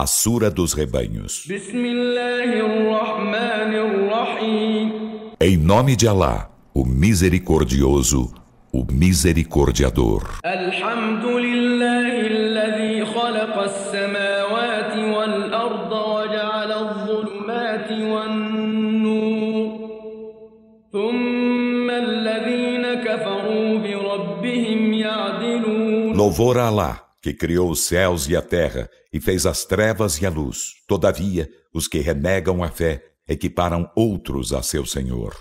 A Sura dos Rebanhos. Em nome de Alá, o Misericordioso, o Misericordiador. Louvor a Alá, que criou os céus e a terra e fez as trevas e a luz. Todavia, os que renegam a fé equiparam outros a seu Senhor.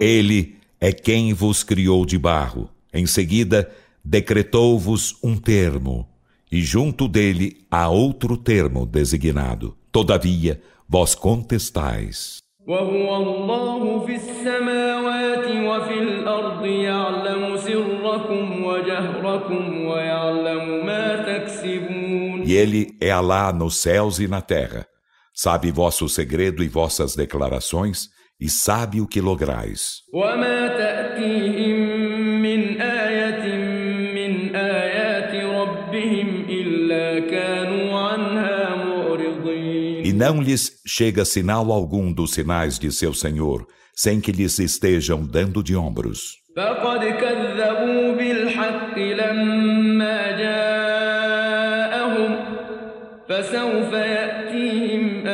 Ele é quem vos criou de barro. Em seguida, decretou-vos um termo, e junto dele há outro termo designado. Todavia, vós contestais. E ele é Alá nos céus e na terra. Sabe vosso segredo e vossas declarações e sabe o que lograis. E não lhes chega sinal algum dos sinais de seu Senhor, sem que lhes estejam dando de ombros. فقد كذبوا بالحق لما جاءهم فسوف يأتيهم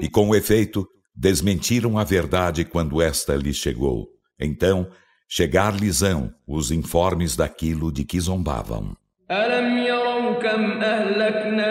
E com efeito, desmentiram a verdade quando esta lhes chegou. Então, chegar-lhes-ão os informes daquilo de que zombavam. ألم يروا كم أهلكنا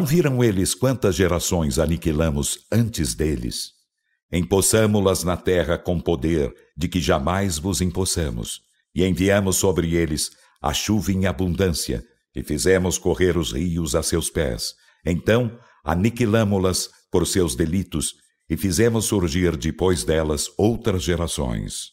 Não viram eles quantas gerações aniquilamos antes deles? Empossamo-las na terra com poder de que jamais vos empossamos, e enviamos sobre eles a chuva em abundância, e fizemos correr os rios a seus pés. Então aniquilamo-las por seus delitos, e fizemos surgir depois delas outras gerações.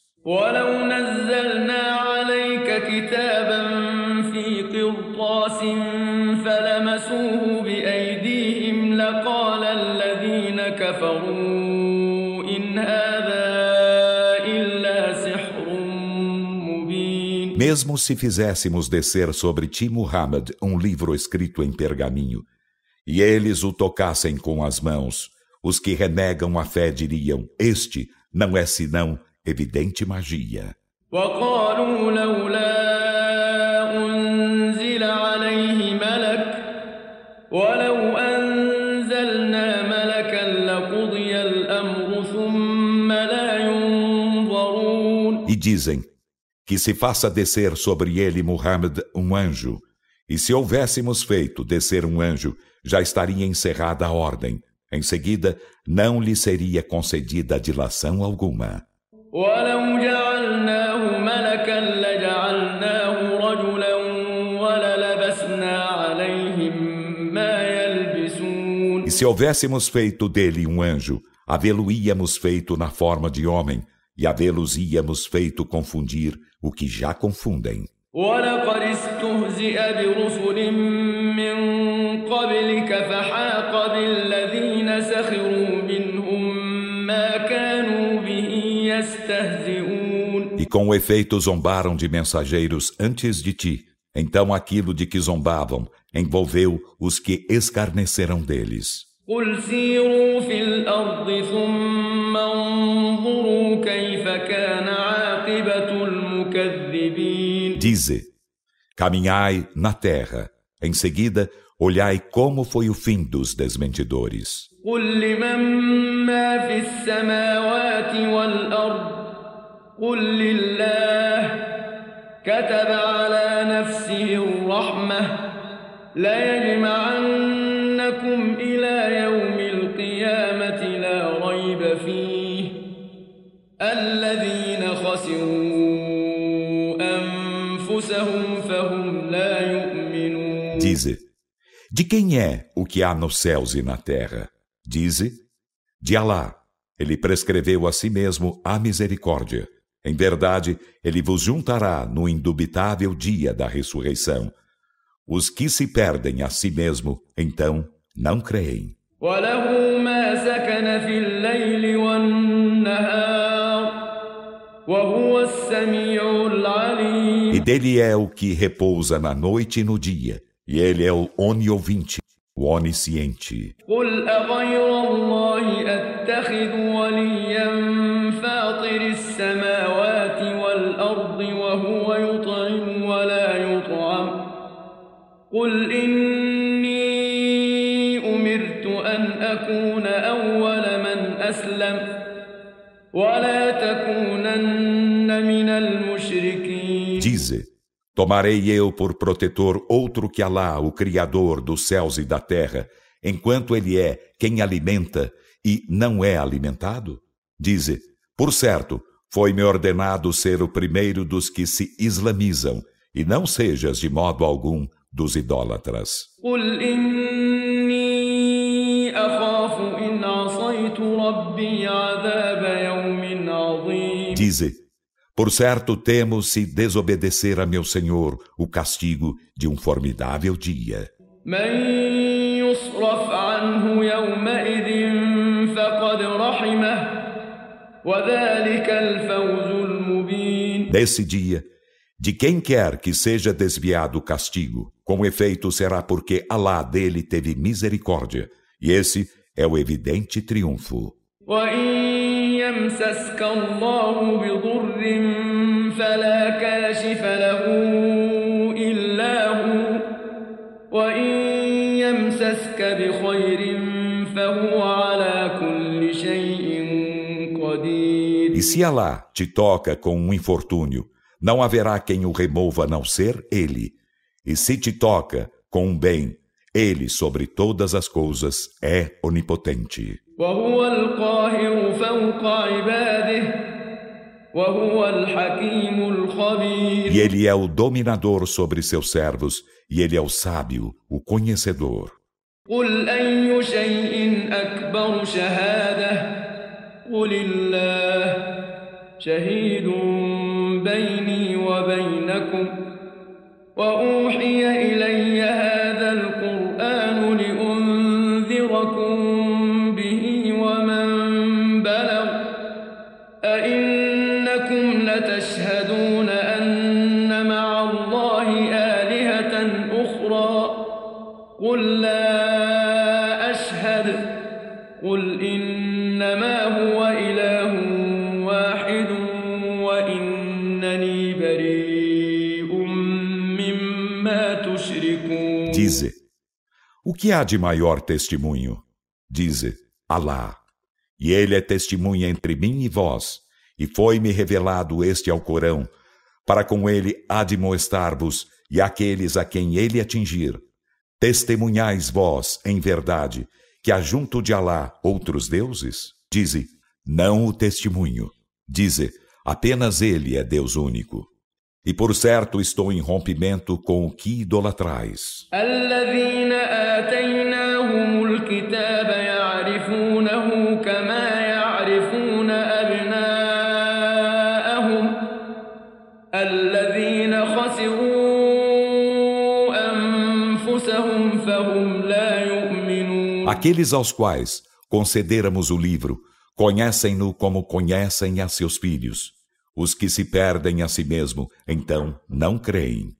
Mesmo se fizéssemos descer sobre ti, Muhammad, um livro escrito em pergaminho, e eles o tocassem com as mãos, os que renegam a fé diriam: Este não é senão evidente magia. E dizem: que se faça descer sobre ele Muhammad um anjo, e se houvéssemos feito descer um anjo, já estaria encerrada a ordem. Em seguida, não lhe seria concedida dilação alguma. E se houvéssemos feito dele um anjo, havê-lo-íamos feito na forma de homem, e havê-los íamos feito confundir o que já confundem. E com o efeito zombaram de mensageiros antes de ti. Então aquilo de que zombavam envolveu os que escarneceram deles. قل سيروا في الأرض ثم انظروا كيف كان Dize, caminhai na terra, em seguida Olhai como foi o fim dos desmentidores. قل لله كتب على نفسه الرحمة ليجمعنكم إلى يوم القيامة لا ريب فيه الذين Dize, de quem é o que há nos céus e na terra? Dize, de Alá. Ele prescreveu a si mesmo a misericórdia. Em verdade, ele vos juntará no indubitável dia da ressurreição. Os que se perdem a si mesmo, então, não creem. E dele é o que repousa na noite e no dia, e ele é o oniovinte, o onisciente. قل أغير الله أتخذ وليا فاطر السماوات والأرض وهو يطعم ولا يطعم قل إني أمرت أن أكون أول من أسلم ولا Tomarei eu por protetor outro que Alá, o Criador dos céus e da terra, enquanto ele é quem alimenta e não é alimentado? Dize, por certo, foi-me ordenado ser o primeiro dos que se islamizam, e não sejas de modo algum dos idólatras. Dize, por certo, temo se desobedecer a meu Senhor o castigo de um formidável dia. Nesse dia, de quem quer que seja desviado o castigo, com efeito será porque Alá dele teve misericórdia, e esse é o evidente triunfo. يمسسك الله بضر فلا كاشف له إلا هو وإن يمسسك بخير فهو على كل شيء قدير E se Allah te toca com um infortúnio, não haverá quem o remova a não ser Ele. E se te toca com um bem, Ele sobre todas as coisas é onipotente. وهو القاهر فوق عباده E ele é o dominador sobre seus servos, e ele é o sábio, o conhecedor. قل أي شيء أكبر شهادة قل الله شهيد بيني وبينكم وأوحي إلي que há de maior testemunho? Dize, Alá. E ele é testemunha entre mim e vós e foi-me revelado este Alcorão, para com ele admoestar-vos e aqueles a quem ele atingir. Testemunhais vós, em verdade, que há junto de Alá outros deuses? Dize, não o testemunho. Dize, apenas ele é Deus único. E por certo estou em rompimento com o que idolatrais. Aqueles aos quais concederamos o livro conhecem-no como conhecem a seus filhos. Os que se perdem a si mesmo, então não creem.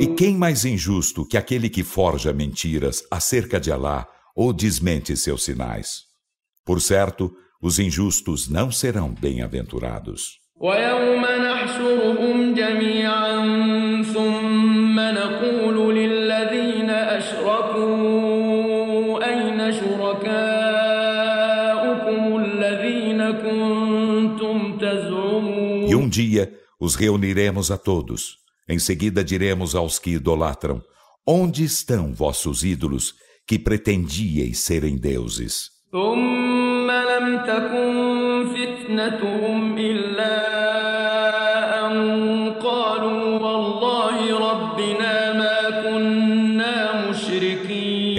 E quem mais injusto que aquele que forja mentiras acerca de Alá ou desmente seus sinais. Por certo, os injustos não serão bem-aventurados. ويوم نحشرهم جميعا os reuniremos a todos. Em seguida diremos aos que idolatram: Onde estão vossos ídolos que pretendíeis serem deuses?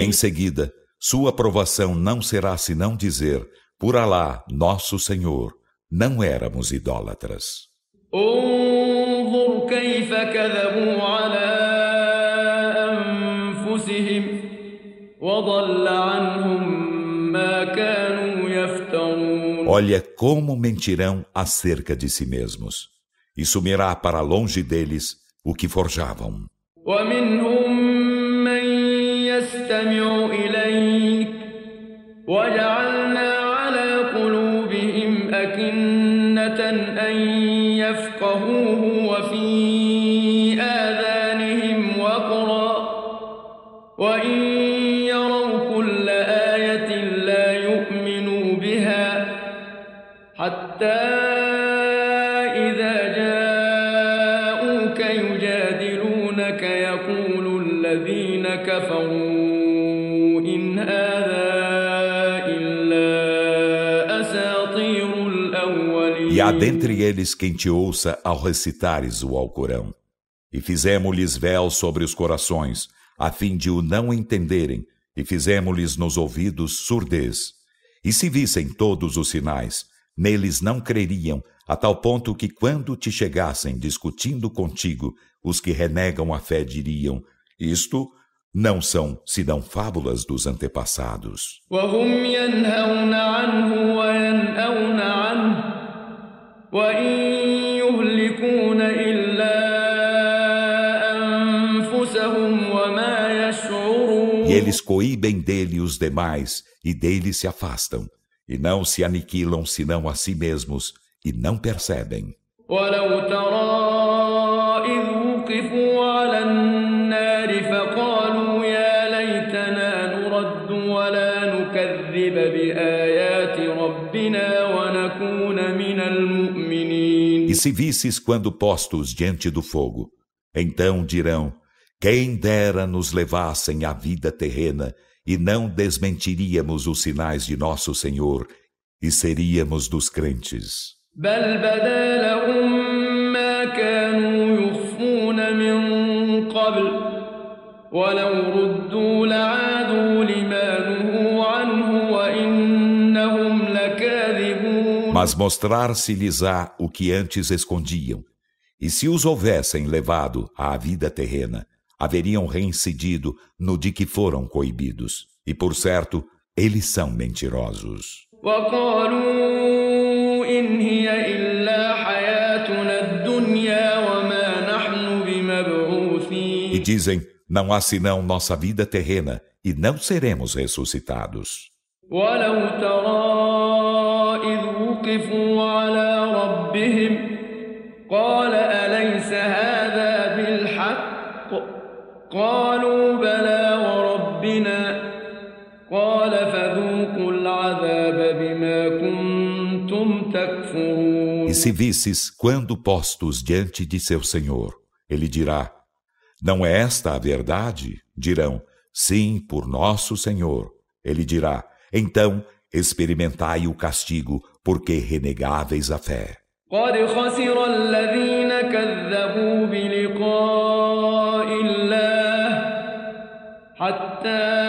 Em seguida, sua aprovação não será senão dizer: Por Alá, nosso Senhor, não éramos idólatras. انظر كيف كذبوا على وضل عنهم ما كانوا يفترون Olha como mentirão acerca de si mesmos. E sumirá para longe deles o que forjavam. ومنهم من يستمع إليك وجعلنا dentre eles quem te ouça ao recitares o Alcorão. E fizemos-lhes véu sobre os corações, a fim de o não entenderem, e fizemos-lhes nos ouvidos surdez. E se vissem todos os sinais, Neles não creriam, a tal ponto que, quando te chegassem discutindo contigo, os que renegam a fé diriam: Isto não são senão fábulas dos antepassados. E eles coíbem dele os demais, e dele se afastam e não se aniquilam senão a si mesmos e não percebem. E se visses quando postos diante do fogo, então dirão: Quem dera nos levassem à vida terrena e não desmentiríamos os sinais de nosso Senhor e seríamos dos crentes. Mas mostrar-se-lhes-á o que antes escondiam, e se os houvessem levado à vida terrena, haveriam reincidido no de que foram coibidos. E por certo, eles são mentirosos. E dizem, não há senão nossa vida terrena e não seremos ressuscitados. ولو ترى إذ وقفوا على ربهم قال أليس هذا بالحق قالوا بلى وربنا قال فذوقوا العذاب بما كنتم تكفرون E se visses quando postos diante de seu Senhor, ele dirá: Não é esta a verdade? Dirão: Sim, por nosso Senhor. Ele dirá: Então experimentai o castigo, porque renegáveis a fé. قد خسر الذين كذبوا بلقاء الله حتى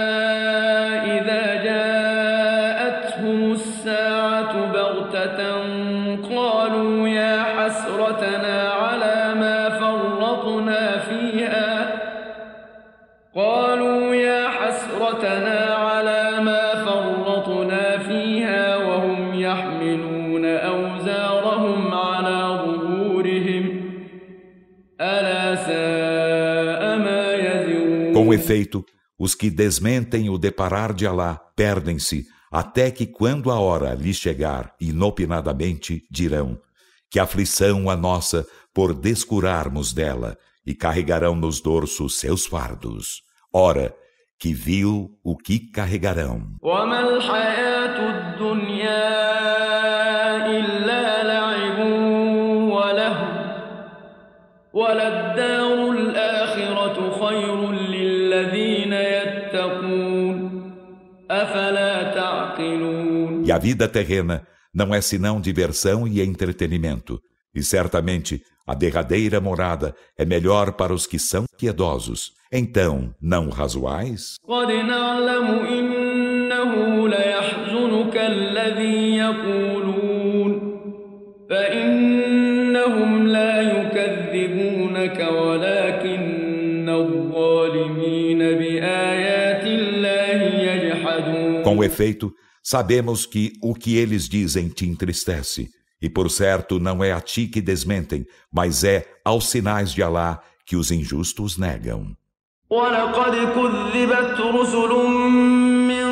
efeito, Os que desmentem o deparar de Alá perdem-se até que quando a hora lhes chegar inopinadamente dirão que aflição a nossa por descurarmos dela e carregarão nos dorsos seus fardos. Ora, que viu o que carregarão. E a vida terrena não é senão diversão e entretenimento, e certamente a derradeira morada é melhor para os que são piedosos. Então, não razoais? Com efeito, sabemos que o que eles dizem te entristece. E por certo não é a ti que desmentem, mas é aos sinais de Alá que os injustos negam. ولقد كذبت رسل من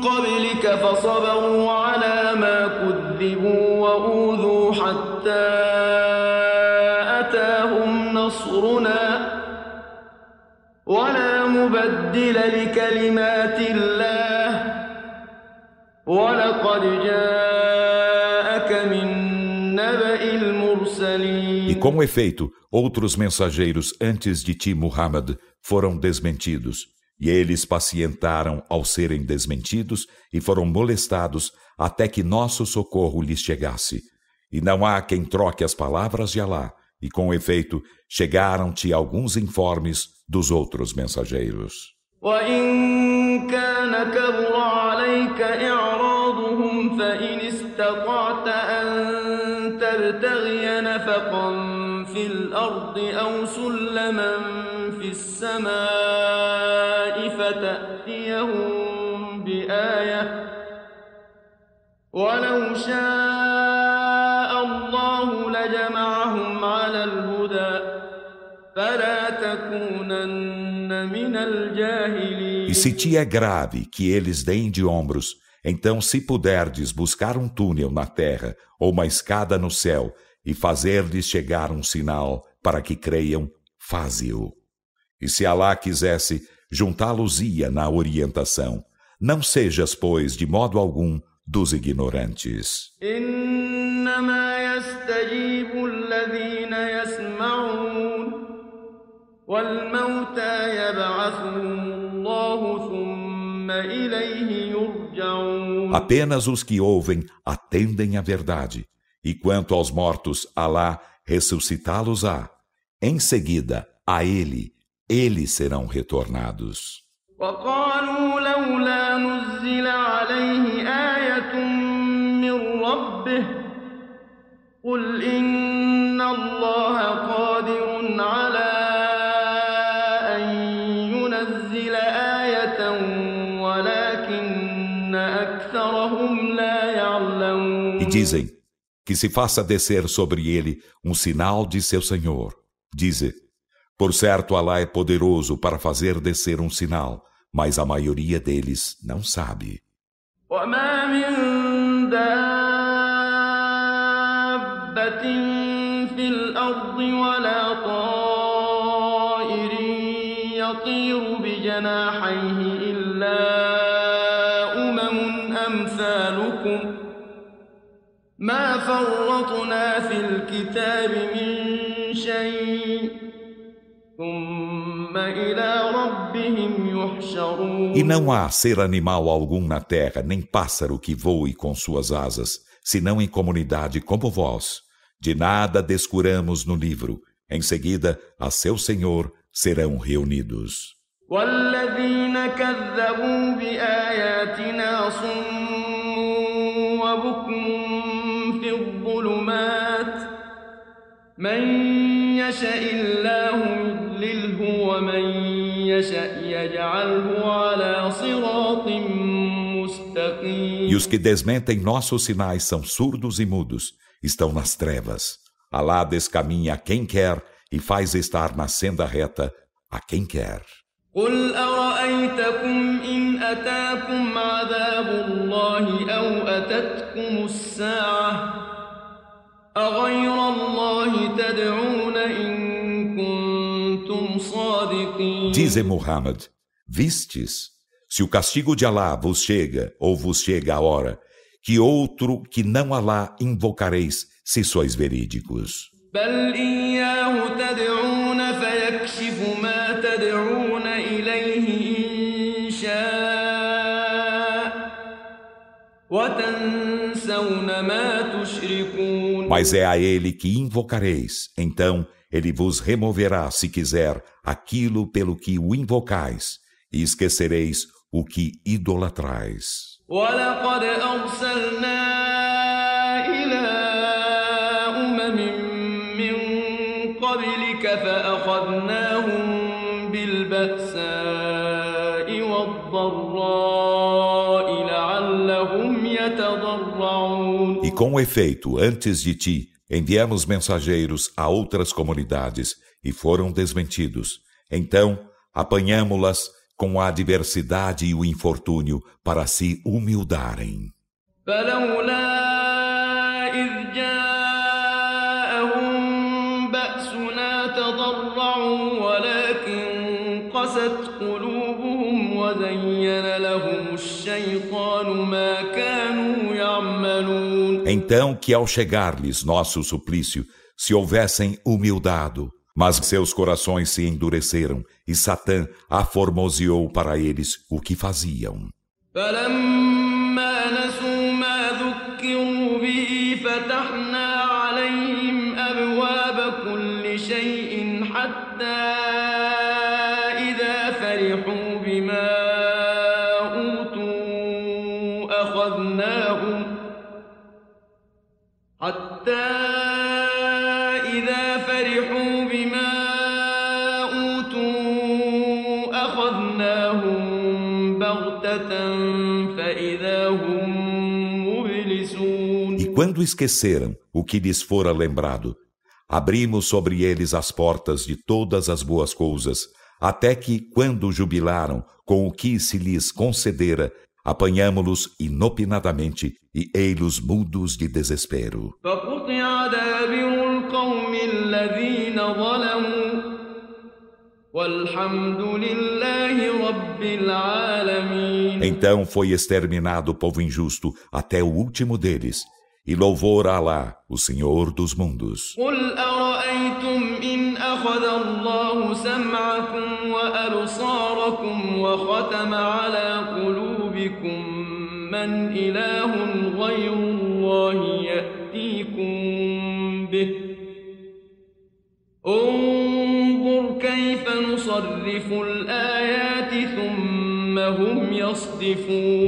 قبلك فصبروا على ما كذبوا وأوذوا حتى أتاهم نصرنا ولا مبدل لكلمات E com efeito, outros mensageiros antes de ti, Muhammad, foram desmentidos, e eles pacientaram ao serem desmentidos e foram molestados até que nosso socorro lhes chegasse. E não há quem troque as palavras de Alá, e com efeito chegaram-te alguns informes dos outros mensageiros. وإن كان كبر عليك إعراضهم فإن استطعت أن تبتغي نفقا في الأرض أو سلما في السماء فتأتيهم بآية. ولو شاء E se te é grave que eles deem de ombros, então se puderdes buscar um túnel na terra ou uma escada no céu e fazer-lhes chegar um sinal para que creiam, faze-o. E se Alá quisesse, juntá-los-ia na orientação. Não sejas, pois, de modo algum, dos ignorantes. Apenas os que ouvem atendem a verdade. E quanto aos mortos, Alá ressuscitá-los-á. Em seguida, a ele eles serão retornados. E dizem que se faça descer sobre ele um sinal de seu Senhor. Dize, por certo, Alá é poderoso para fazer descer um sinal, mas a maioria deles não sabe. ما فرطنا في الكتاب من شيء E não há ser animal algum na terra, nem pássaro que voe com suas asas, senão em comunidade como vós. De nada descuramos no livro. Em seguida, a seu Senhor serão reunidos. والذين كذبوا بآياتنا من يشاء الله e os que desmentem nossos sinais são surdos e mudos, estão nas trevas. Alá descaminha a quem quer e faz estar na senda reta a quem quer. قل أرأيتكم إن أتاكم عذاب الله أو أتتكم الساعة أغير الله تدعون إن كنتم صادقين Dize Muhammad, vistes, se o castigo de Alá vos chega ou vos chega a hora, que outro que não Alá invocareis se sois verídicos. بل إياه تدعون فيكشف ما تدعون إليه إن شاء وتنسون ما تشركون Mas é a ele que invocareis, então ele vos removerá, se quiser, aquilo pelo que o invocais, e esquecereis o que idolatrais. ولقد أرسلنا Com efeito, antes de ti, enviamos mensageiros a outras comunidades e foram desmentidos. Então, apanhamo-las com a adversidade e o infortúnio para se humildarem. Então que ao chegar-lhes nosso suplício, se houvessem humildado, mas seus corações se endureceram e Satã aformoseou para eles o que faziam. Quando esqueceram o que lhes fora lembrado, abrimos sobre eles as portas de todas as boas coisas, até que, quando jubilaram com o que se lhes concedera, apanhamo-los inopinadamente e ei-los mudos de desespero. Então foi exterminado o povo injusto até o último deles, e louvor a Alá, o Senhor dos mundos.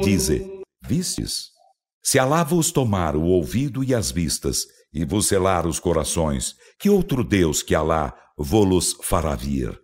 Dize, vistes? Se Alá vos tomar o ouvido e as vistas, e vos selar os corações, que outro Deus que Alá vos fará vir?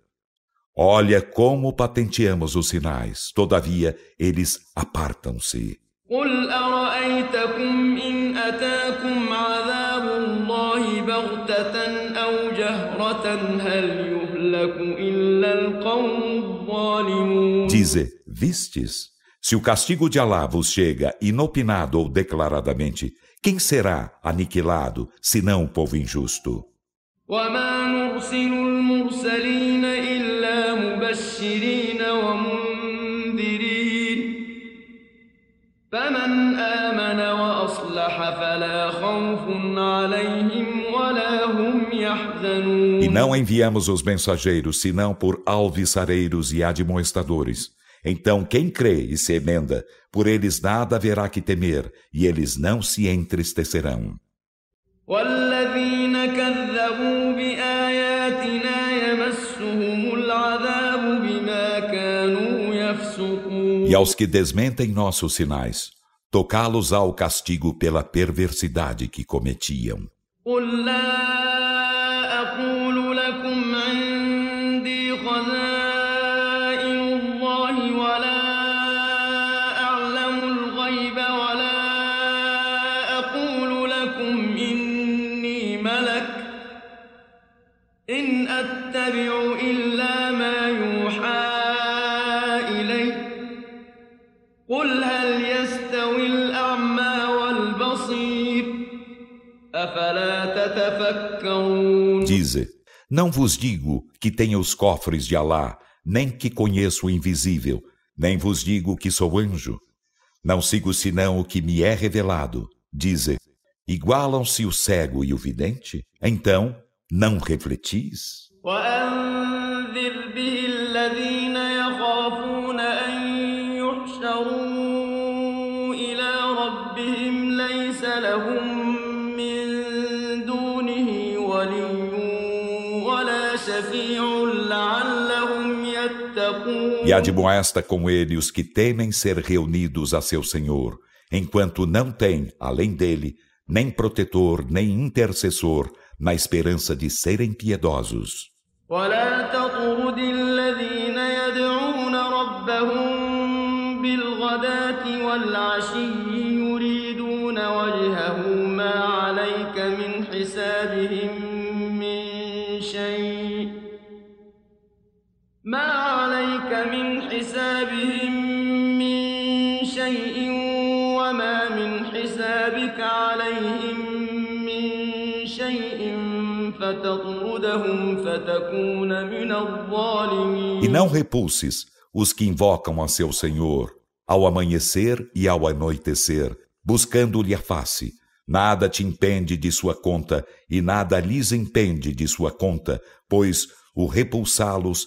Olha como patenteamos os sinais, todavia eles apartam-se. قل أرأيتكم إن أتاكم عذاب الله بغتة أو جهرة هل يهلك إلا القوم الظالمون Dize, vistes? Se o castigo de Alá vos chega inopinado ou declaradamente, quem será aniquilado, senão o povo injusto? e não enviamos os mensageiros senão por alviçareiros e admoestadores. Então quem crê e se emenda, por eles nada haverá que temer, e eles não se entristecerão. E aos que desmentem nossos sinais, tocá-los ao castigo pela perversidade que cometiam. Dize, não vos digo que tenho os cofres de Alá, nem que conheço o invisível, nem vos digo que sou anjo. Não sigo senão o que me é revelado. Dize, igualam-se o cego e o vidente? Então, não refletis? E admoesta com ele os que temem ser reunidos a seu Senhor, enquanto não tem, além dele, nem protetor, nem intercessor, na esperança de serem piedosos. ولا تطرد من حسابهم من شيء وما من حسابك عليهم من شيء E não repulses os que invocam a seu Senhor ao amanhecer e ao anoitecer, buscando-lhe a face. Nada te impede de sua conta e nada lhes impede de sua conta, pois o repulsá-los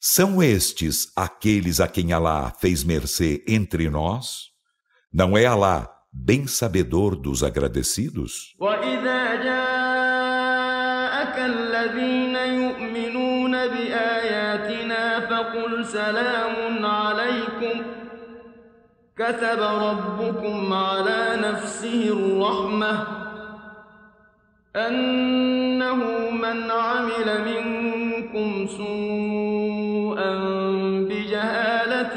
São estes aqueles a quem Alá fez mercê entre nós? Não é Alá bem sabedor dos agradecidos? الذين يؤمنون بآياتنا فقل سلام عليكم كتب ربكم على نفسه الرحمة أنه من عمل منكم سوءا بجهالة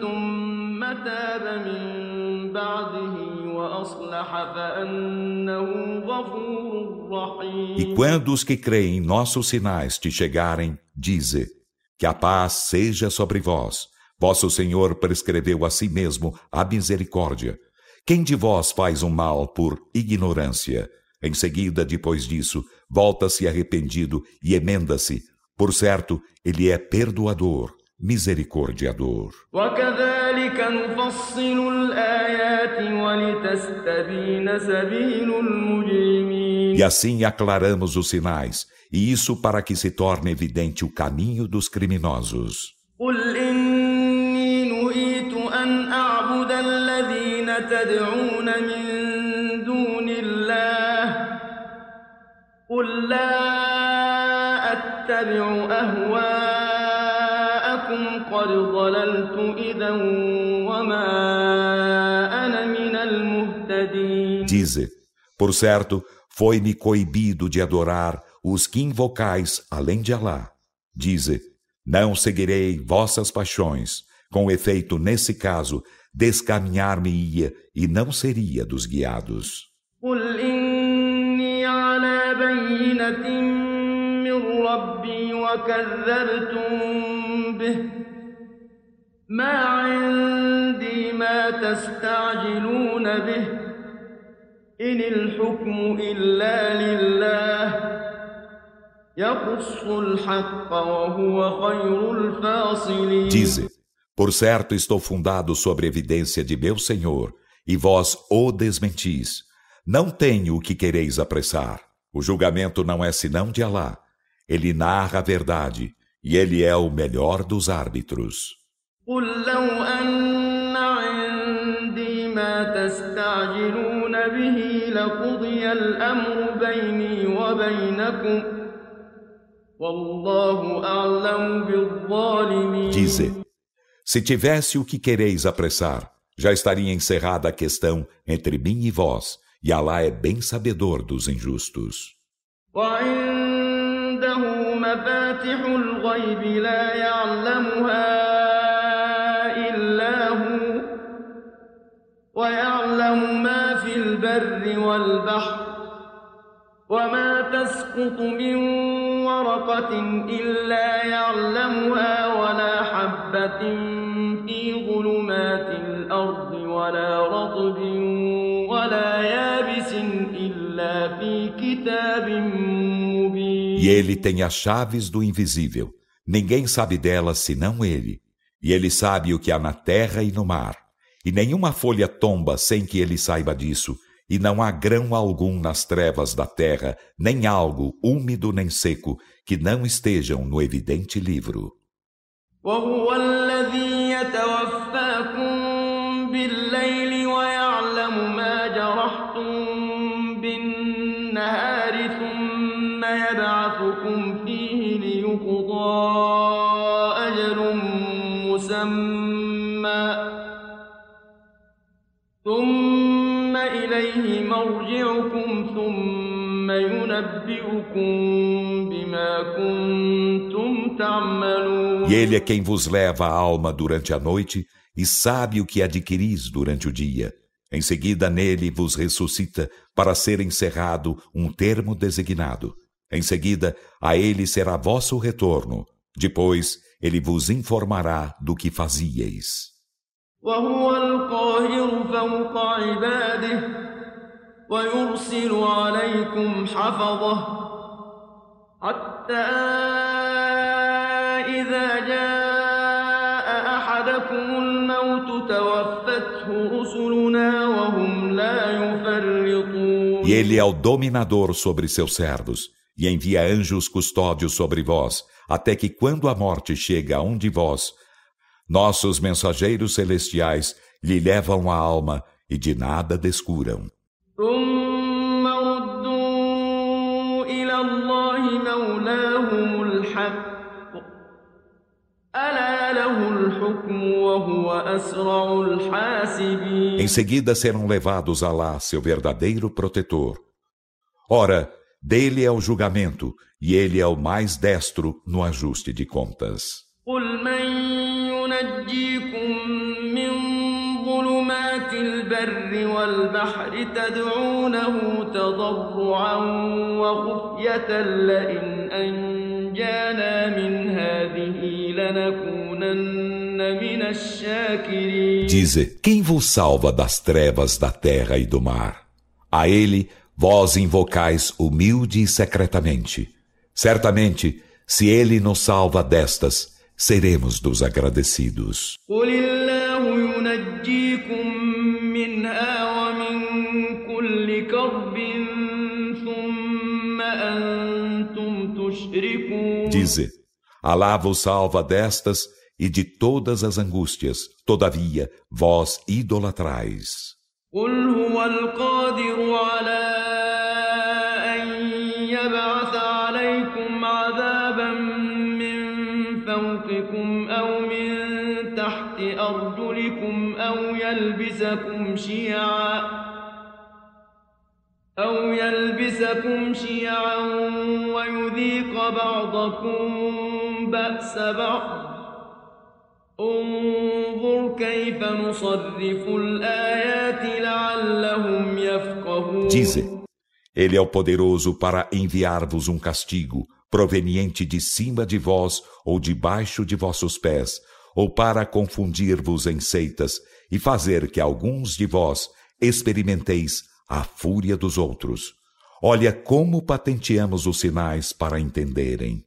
ثم تاب من بعده وأصلح فأنه غفور رحيم E quando os que creem em nossos sinais te chegarem, dize, que a paz seja sobre vós. Vosso Senhor prescreveu a si mesmo a misericórdia. Quem de vós faz um mal por ignorância? Em seguida, depois disso, volta-se arrependido e emenda-se. Por certo, ele é perdoador, misericordiador. E assim aclaramos os sinais, e isso para que se torne evidente o caminho dos criminosos. أن أعبد الذين تدعون Dize, por certo, foi-me coibido de adorar os que invocais além de Alá. Dize, não seguirei vossas paixões, com efeito, nesse caso, descaminhar-me-ia e não seria dos guiados. ما عندي ما تستعجلون به إن الحكم إلا لله يقص الحق وهو خير الفاصلين Dize, por certo, estou fundado sobre evidência de meu Senhor, e vós o desmentis. Não tenho o que quereis apressar. O julgamento não é senão de Alá. Ele narra a verdade, e ele é o melhor dos árbitros. Dize, se tivesse o que quereis apressar, já estaria encerrada a questão entre mim e vós, E Alá é bem sabedor dos injustos. وعنده مفاتح الغيب لا يعلمها ويعلم ما في البر والبحر وما تسقط من ورقة إلا يعلمها ولا حبة في ظلمات الأرض ولا رطب ولا يابس إلا في كتاب مبين E ele tem as chaves do invisível. Ninguém sabe delas senão ele. E ele sabe o que há na terra e no mar. E nenhuma folha tomba sem que ele saiba disso e não há grão algum nas trevas da terra, nem algo úmido nem seco, que não estejam no evidente livro. E ele é quem vos leva a alma durante a noite e sabe o que adquiris durante o dia. Em seguida, nele vos ressuscita para ser encerrado um termo designado. Em seguida, a ele será vosso retorno. Depois, ele vos informará do que fazieis. وهو القاهر فوق عباده ويرسل عليكم حفظه حتى إذا جاء أحدكم الموت توفته رسلنا وهم لا يفرطون E ele é o dominador sobre seus servos e envia anjos custódios sobre vós, até que quando a morte chega a um de vós, nossos mensageiros celestiais lhe levam a alma e de nada descuram. ثم ردوا إلى الله مولاهم الحق ألا له الحكم وهو أسرع الحاسبين Em seguida serão levados a lá seu verdadeiro protetor. Ora, dele é o julgamento, e ele é o mais destro no ajuste de contas. قل من ينجيكم البر والبحر تدعونه تضرعا وخفية لئن أنجانا من هذه لنكونن من الشاكرين Dize, quem vos salva das trevas da terra e do mar? A ele vós invocais humilde e secretamente. Certamente, se ele nos salva destas, seremos dos agradecidos. Dize: Alá vos salva destas e de todas as angústias, todavia vós idolatrais. قل هو القادر على أن يبعث عليكم عذابا من فوقكم أو من تحت أرجلكم أو يلبسكم شيعاً أو يلبسكم شيعا ويذيق بعضكم بأس بعض انظر كيف نصرف الآيات لعلهم يفقهون Dize, Ele é o poderoso para enviar-vos um castigo proveniente de cima de vós ou debaixo de vossos pés, ou para confundir-vos em seitas e fazer que alguns de vós experimenteis a fúria dos outros. Olha como patenteamos os sinais para entenderem.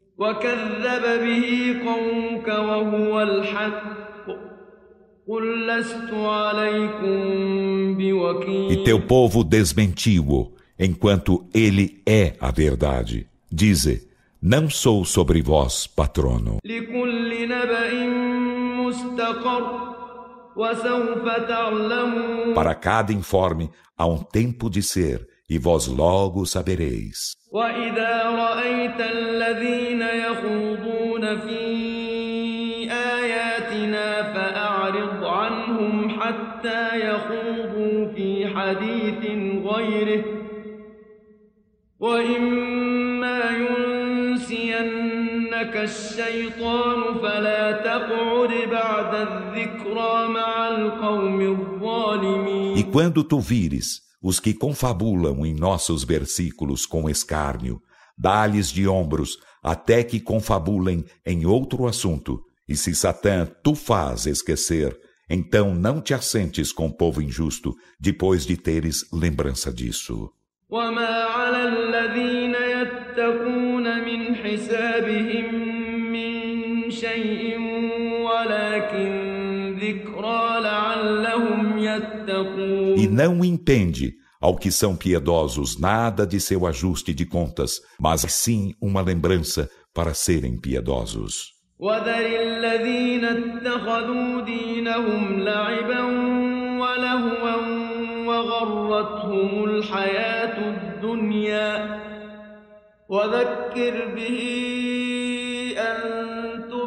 E teu povo desmentiu-o, enquanto ele é a verdade. Dize, não sou sobre vós patrono. Para cada informe há um tempo de ser, e vós logo sabereis. حديث غيره وإما ينسينك الشيطان فلا تقعد بعد الذكرى مع القوم الظالمين E quando tu vires os que confabulam em nossos versículos com escárnio, dá-lhes de ombros até que confabulem em outro assunto. E se Satã tu faz esquecer, então não te assentes com o povo injusto depois de teres lembrança disso. E não impende ao que são piedosos nada de seu ajuste de contas, mas sim uma lembrança para serem piedosos. وذر الذين اتخذوا دينهم لعبا ولهوا وغرتهم الحياة الدنيا وذكر به أن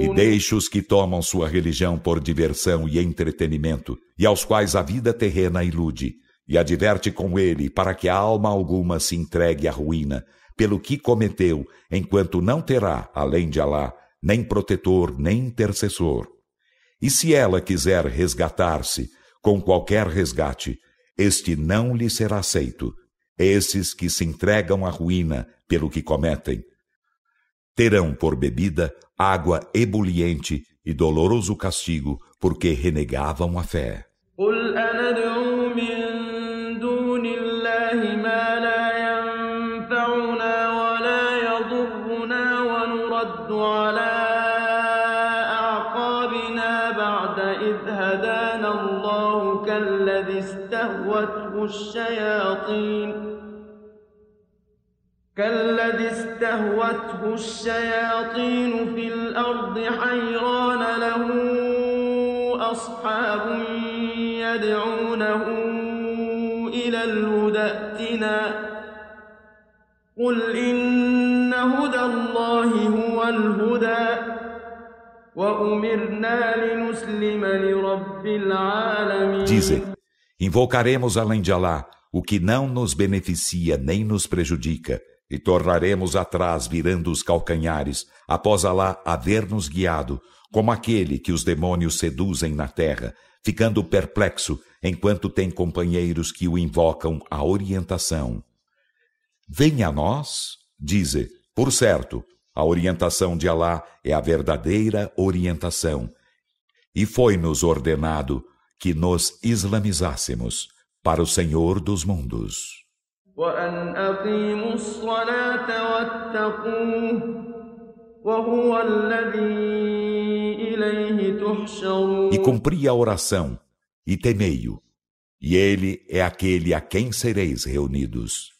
E deixe os que tomam sua religião por diversão e entretenimento, e aos quais a vida terrena ilude, e adverte com ele para que a alma alguma se entregue à ruína, pelo que cometeu, enquanto não terá, além de Alá, nem protetor, nem intercessor. E se ela quiser resgatar-se com qualquer resgate, este não lhe será aceito. Esses que se entregam à ruína pelo que cometem, terão por bebida água ebuliente e doloroso castigo, porque renegavam a fé. الشياطين. كالذي استهوته الشياطين في الأرض حيران له أصحاب يدعونه إلى الهدى ائتنا. قل إن هدى الله هو الهدى. Dizem: Invocaremos além de Alá o que não nos beneficia nem nos prejudica, e tornaremos atrás virando os calcanhares, após Alá haver-nos guiado, como aquele que os demônios seduzem na terra, ficando perplexo enquanto tem companheiros que o invocam à orientação. Venha a nós, dize, por certo, a orientação de Alá é a verdadeira orientação. E foi-nos ordenado que nos islamizássemos para o Senhor dos mundos. E cumpri a oração, e temei-o, e ele é aquele a quem sereis reunidos.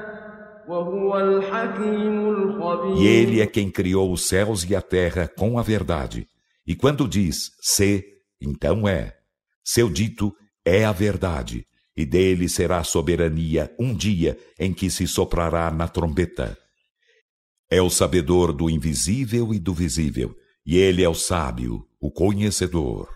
E ele é quem criou os céus e a terra com a verdade. E quando diz se, então é. Seu dito é a verdade e dele será soberania um dia em que se soprará na trombeta. É o sabedor do invisível e do visível, e ele é o sábio, o conhecedor.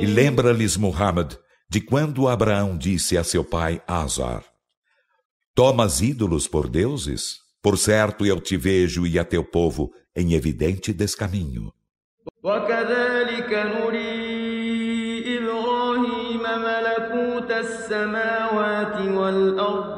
E lembra-lhes Muhammad de quando Abraão disse a seu pai Azar: Tomas ídolos por deuses? Por certo, eu te vejo e a teu povo em evidente descaminho. وكذلك نري إبراهيم ملكوت السماوات والأرض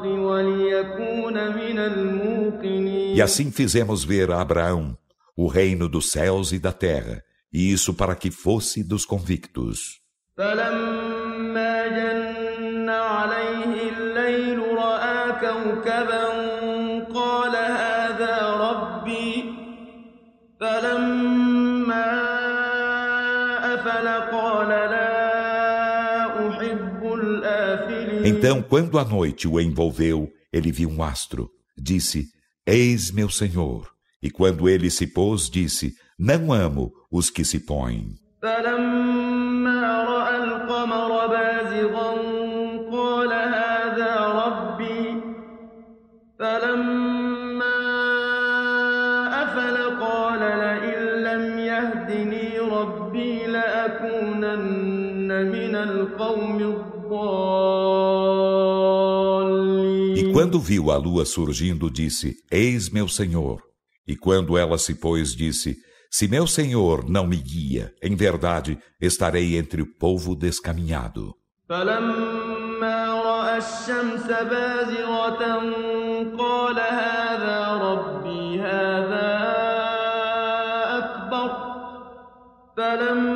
وليكون من الموقنين E assim fizemos ver a Abraão o reino dos céus e da terra, e isso para que fosse dos convictos. فلما جن عليه الليل رأى كوكبا قال هذا ربي فلما أفل قال لا أحب الآفلين então, quando a noite o envolveu, ele viu um astro. Disse: Eis meu Senhor. E quando ele se pôs, disse: Não amo os que se põem. quando viu a lua surgindo, disse: Eis meu Senhor. E quando ela se pôs, disse: Se meu Senhor não me guia, em verdade estarei entre o povo descaminhado. فلما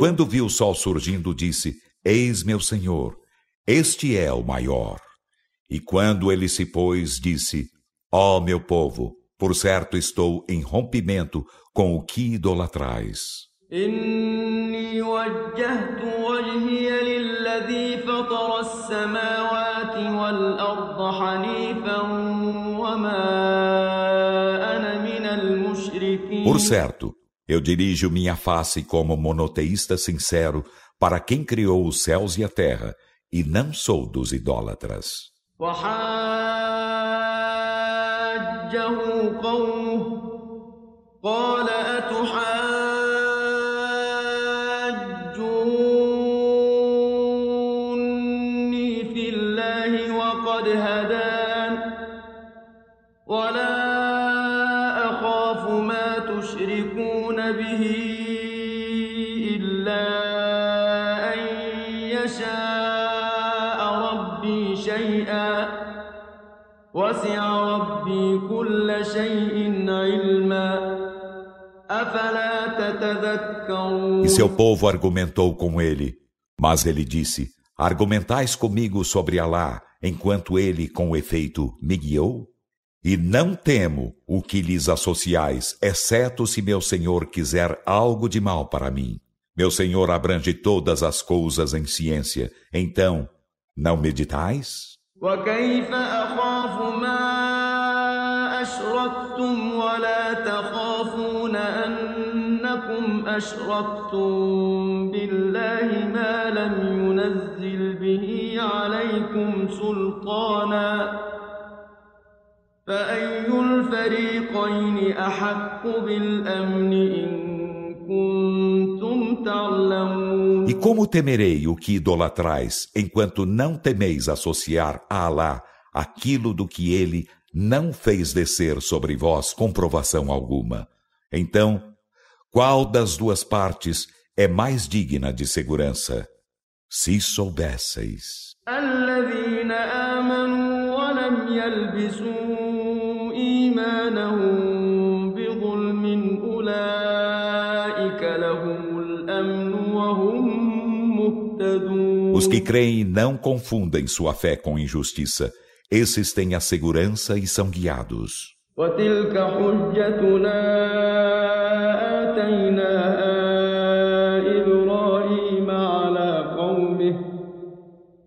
quando viu o sol surgindo, disse: Eis meu Senhor, este é o maior. E quando ele se pôs, disse: Ó meu povo, por certo estou em rompimento com o que idolatrais. إني وجهت وجهي للذي فطر السماوات والأرض حنيفا وما أنا من المشركين Por certo, eu dirijo minha face como monoteísta sincero para quem criou os céus e a terra, e não sou dos idólatras. وحاجه قومه قال E seu povo argumentou com ele. Mas ele disse: Argumentais comigo sobre Alá, enquanto ele, com efeito, me guiou? E não temo o que lhes associais, exceto se meu Senhor quiser algo de mal para mim. Meu Senhor abrange todas as coisas em ciência. Então, não meditais? وكيف أخاف ما أشركتم ولا تخافون أنكم أشركتم بالله ما لم ينزل به عليكم سلطانا فأي الفريقين أحق بالأمن إن كنتم تعلمون E como temerei o que idolatrais, enquanto não temeis associar a Alá aquilo do que ele não fez descer sobre vós comprovação alguma. Então, qual das duas partes é mais digna de segurança? Se soubesseis. Os que creem não confundem sua fé com injustiça. esses têm a segurança e são guiados. وتلك حجتنا آتيناها إبراهيم على قومه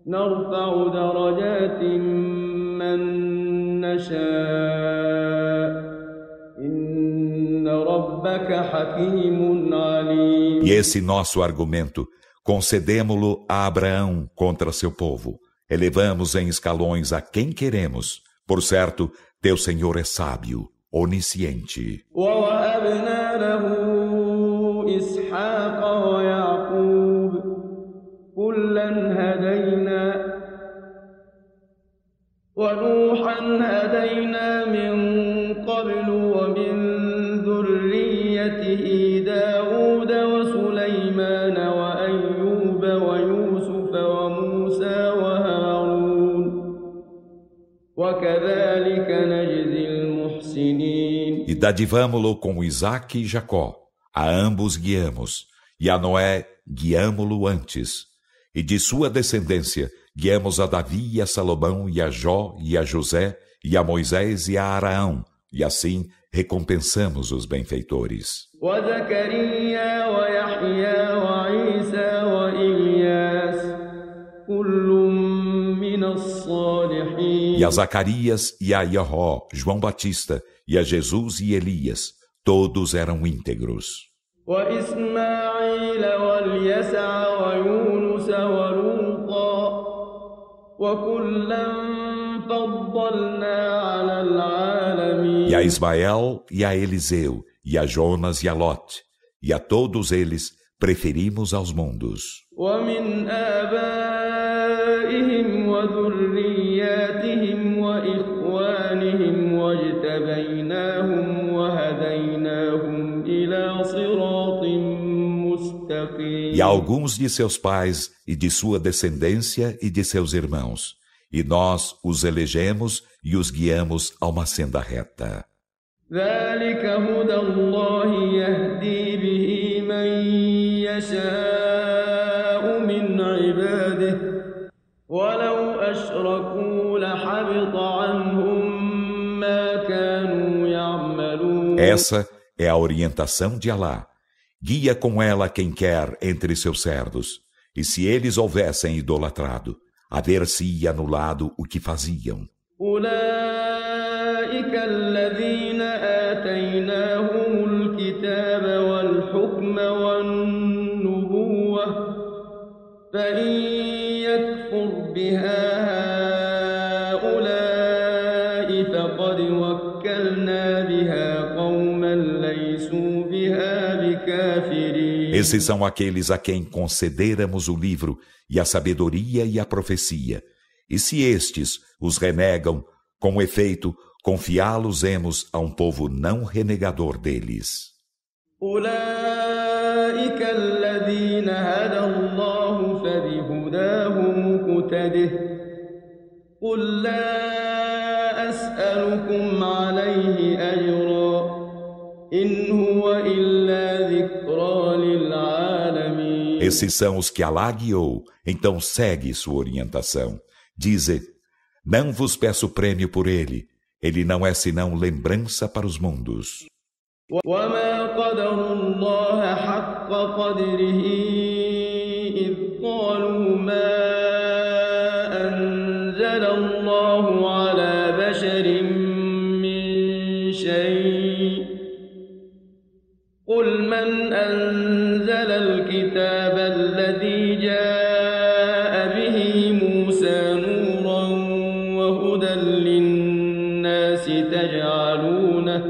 نرفع درجات من نشاء إن ربك حكيم عليم E esse nosso argumento, concedemo-lo a Abraão contra seu povo. Elevamos em escalões a quem queremos. Por certo, teu Senhor é sábio, onisciente. ونوحا هدينا من قبل ومن E dadivamo-lo com Isaac e Jacó. A ambos guiamos. E a Noé guiamo-lo antes. E de sua descendência Guiamos a Davi e a Salomão e a Jó e a José e a Moisés e a Araão, e assim recompensamos os benfeitores. a Zacarias e a Yahó, João Batista, e a Jesus e Elias, todos eram íntegros. وإسماعيل واليسع ويونس ولوطا e a Ismael e a Eliseu, e a Jonas e a Lot, e a todos eles preferimos aos mundos. e a alguns de seus pais e de sua descendência e de seus irmãos. E nós os elegemos e os guiamos a uma senda reta. Essa é a orientação de Alá guia com ela quem quer entre seus servos. E se eles houvessem idolatrado, haver-se-ia anulado o que faziam. Esses são aqueles a quem concederamos o livro e a sabedoria e a profecia. E se estes os renegam, com efeito, confiá-los-emos a um povo não renegador deles. قل لا أسألكم عليه أجرا إن هو إلا ذكرى esses são os que Alá guiou, então segue sua orientação. Dize, não vos peço prêmio por ele, ele não é senão lembrança para os mundos. قل من أنزل الكتاب الذي جاء به موسى نورا وهدى للناس تجعلونه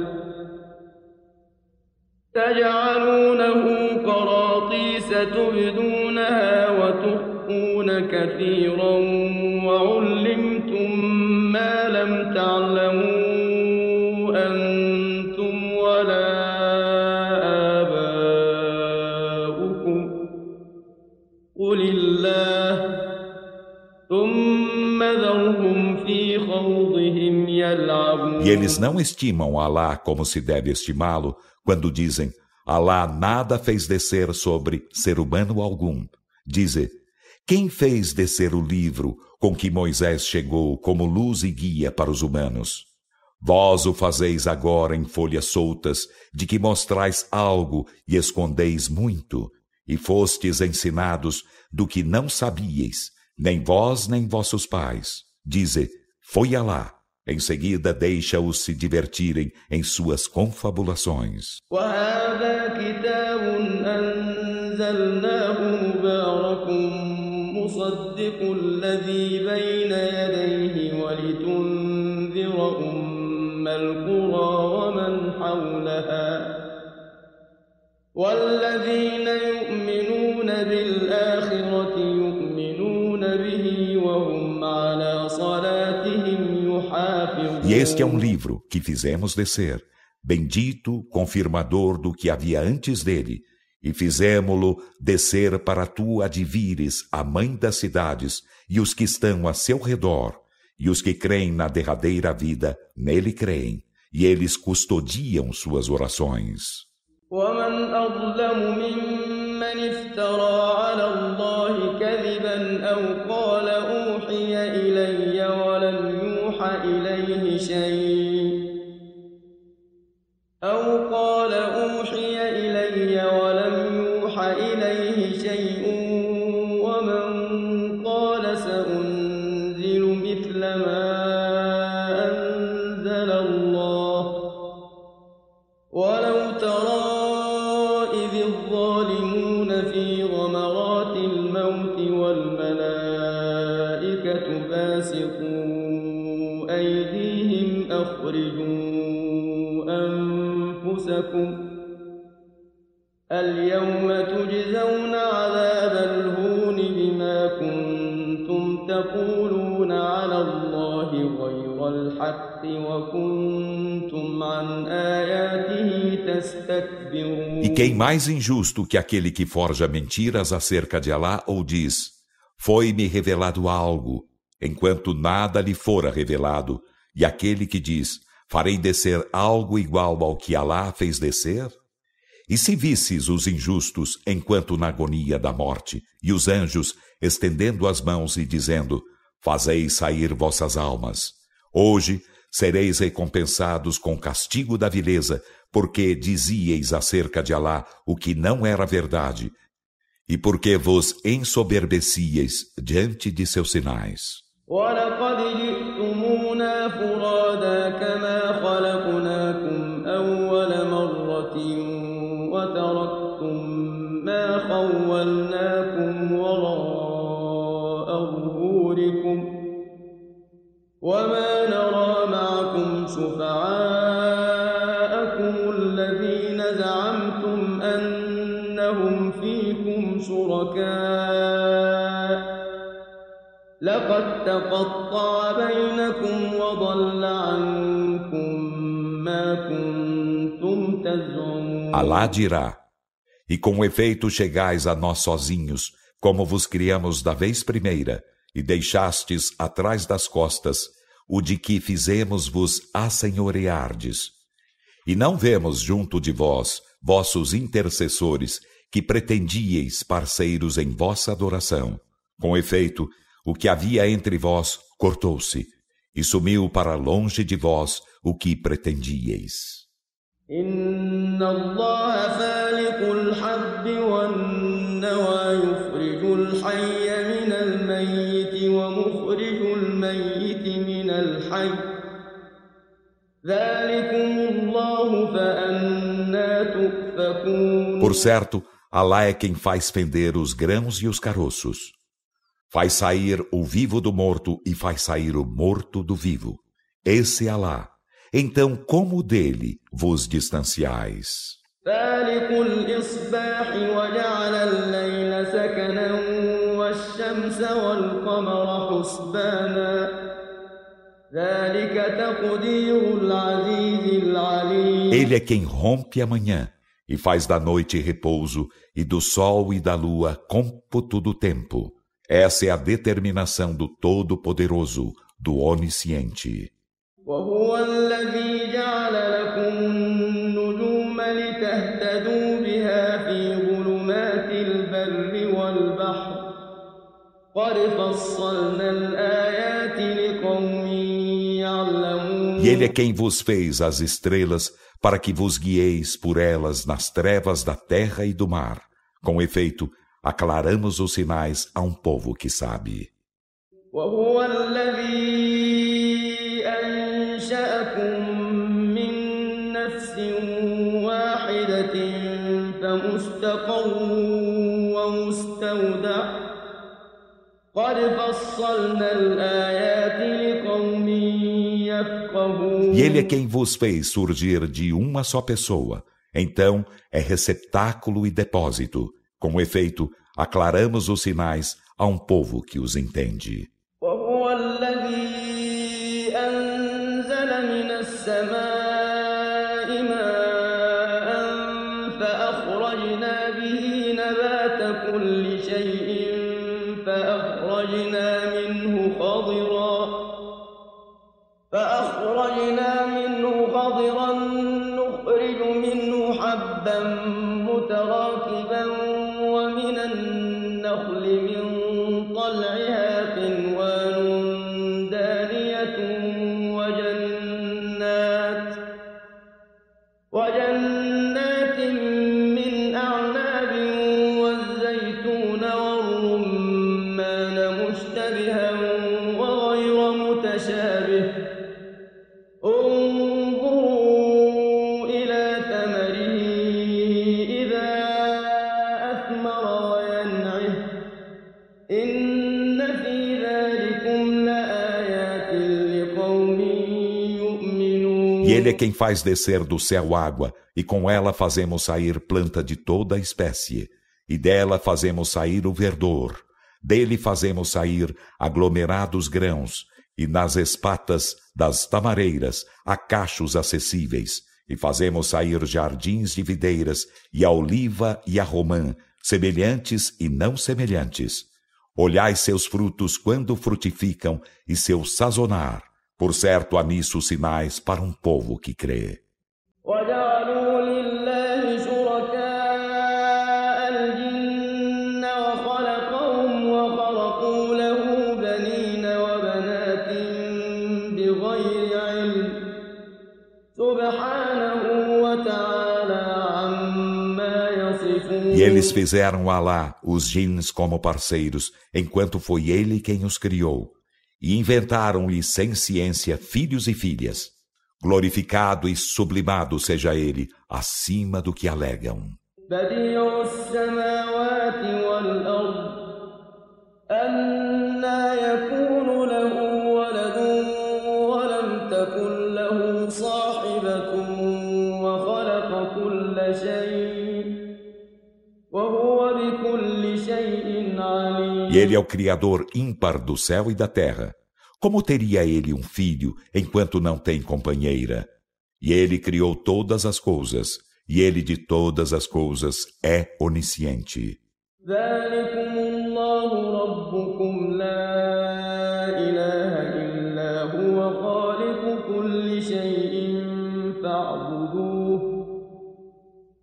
تجعلونه قراطيس تبدونها وتخفون كثيرا E eles não estimam Alá como se deve estimá-lo quando dizem Alá nada fez descer sobre ser humano algum. Dize, quem fez descer o livro com que Moisés chegou como luz e guia para os humanos? Vós o fazeis agora em folhas soltas, de que mostrais algo e escondeis muito, e fostes ensinados do que não sabíeis, nem vós nem vossos pais. Dize, foi Alá Em seguida, deixa-os se divertirem em suas confabulações. والذين يؤمنون بالآخرة يؤمنون به وهم على صلاة E este é um livro que fizemos descer, bendito, confirmador do que havia antes dele, e fizemo-lo descer para tu advires a mãe das cidades e os que estão a seu redor, e os que creem na derradeira vida, nele creem, e eles custodiam suas orações. ومن أظلم ممن افترى على الله كذبا أو قال E quem mais injusto que aquele que forja mentiras acerca de Alá ou diz: Foi-me revelado algo, enquanto nada lhe fora revelado, e aquele que diz: Farei descer algo igual ao que Alá fez descer? E se visses os injustos enquanto na agonia da morte, e os anjos estendendo as mãos e dizendo: Fazei sair vossas almas. Hoje sereis recompensados com castigo da vileza, porque dizieis acerca de Alá o que não era verdade, e porque vos ensoberbecieis diante de seus sinais. ولقد لقد تقطع بينكم وضل عنكم ما كنتم تزعمون Alá dirá: E com efeito chegais a nós sozinhos, como vos criamos da vez primeira, e deixastes atrás das costas o de que fizemos-vos assenhoreardes. E não vemos junto de vós vossos intercessores que pretendieis parceiros em vossa adoração. Com efeito, o que havia entre vós cortou-se, e sumiu para longe de vós o que pretendíeis. Por certo, Alá é quem faz fender os grãos e os caroços. Faz sair o vivo do morto e faz sair o morto do vivo. Esse é Alá. Então, como dele vos distanciais? فالق الإصباح وجعل الليل سكنا والشمس والقمر حسبانا ذلك تقدير العزيز العليم Ele é quem rompe a manhã e faz da noite repouso e do sol e da lua cômputo do tempo. Essa é a determinação do Todo-Poderoso, do Onisciente. وهو الذي جعل لكم النجوم لتهتدوا بها في ظلمات البر والبحر قد فصلنا الآيات لقوم يعلمون E ele é quem vos fez as estrelas para que vos guieis por elas nas trevas da terra e do mar. Com efeito, aclaramos os sinais a um povo que sabe. وهو الذي أنشأكم من نفس واحدة فمستقر ومستودع قد فصلنا الآيات لقوم يفقهون E ele é quem vos fez surgir de uma só pessoa, Então é receptáculo e depósito. Com efeito, aclaramos os sinais a um povo que os entende. Ele é quem faz descer do céu água, e com ela fazemos sair planta de toda espécie, e dela fazemos sair o verdor. Dele fazemos sair aglomerados grãos, e nas espatas das tamareiras há cachos acessíveis, e fazemos sair jardins de videiras, e a oliva e a romã, semelhantes e não semelhantes. Olhai seus frutos quando frutificam, e seu sazonar por certo, há nisso sinais para um povo que crê. E eles fizeram Alá, os jins, como parceiros, enquanto foi ele quem os criou e inventaram-lhe sem ciência filhos e filhas. Glorificado e sublimado seja ele acima do que alegam. ele é o Criador ímpar do céu e da terra. Como teria ele um filho enquanto não tem companheira? E ele criou todas as coisas, e ele de todas as coisas é onisciente.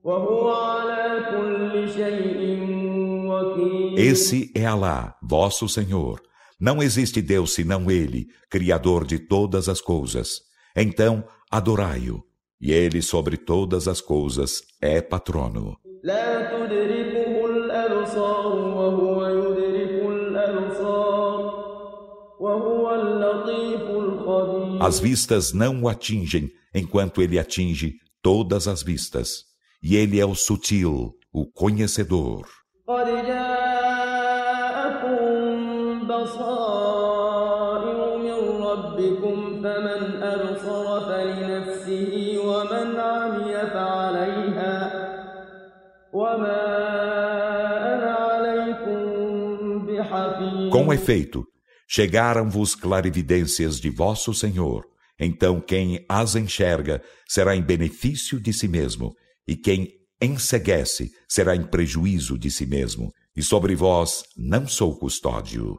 وهو على كل شيء esse é Alá, vosso Senhor. Não existe Deus senão Ele, Criador de todas as coisas. Então, adorai-o. E Ele sobre todas as coisas é patrono. As vistas não o atingem, enquanto ele atinge todas as vistas. E ele é o sutil, o conhecedor. Com efeito, chegaram-vos clarividências de vosso Senhor. Então quem as enxerga será em benefício de si mesmo, e quem enseguece será em prejuízo de si mesmo. E sobre vós não sou custódio.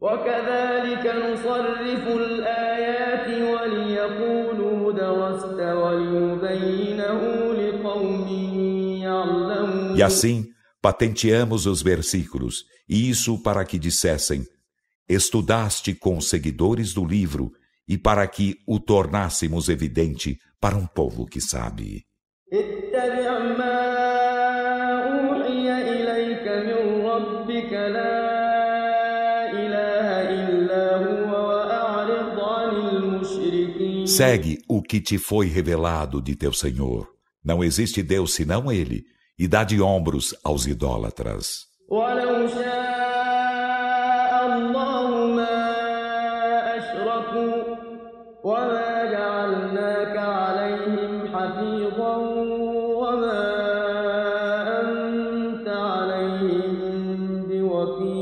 وكذلك نصرف الآيات وليقولوا درست وليبينه لقوم يعلمون E assim patenteamos os versículos, e isso para que dissessem: Estudaste com os seguidores do livro, e para que o tornássemos evidente para um povo que sabe. Segue o que te foi revelado de teu Senhor. Não existe Deus senão Ele, e dá de ombros aos idólatras.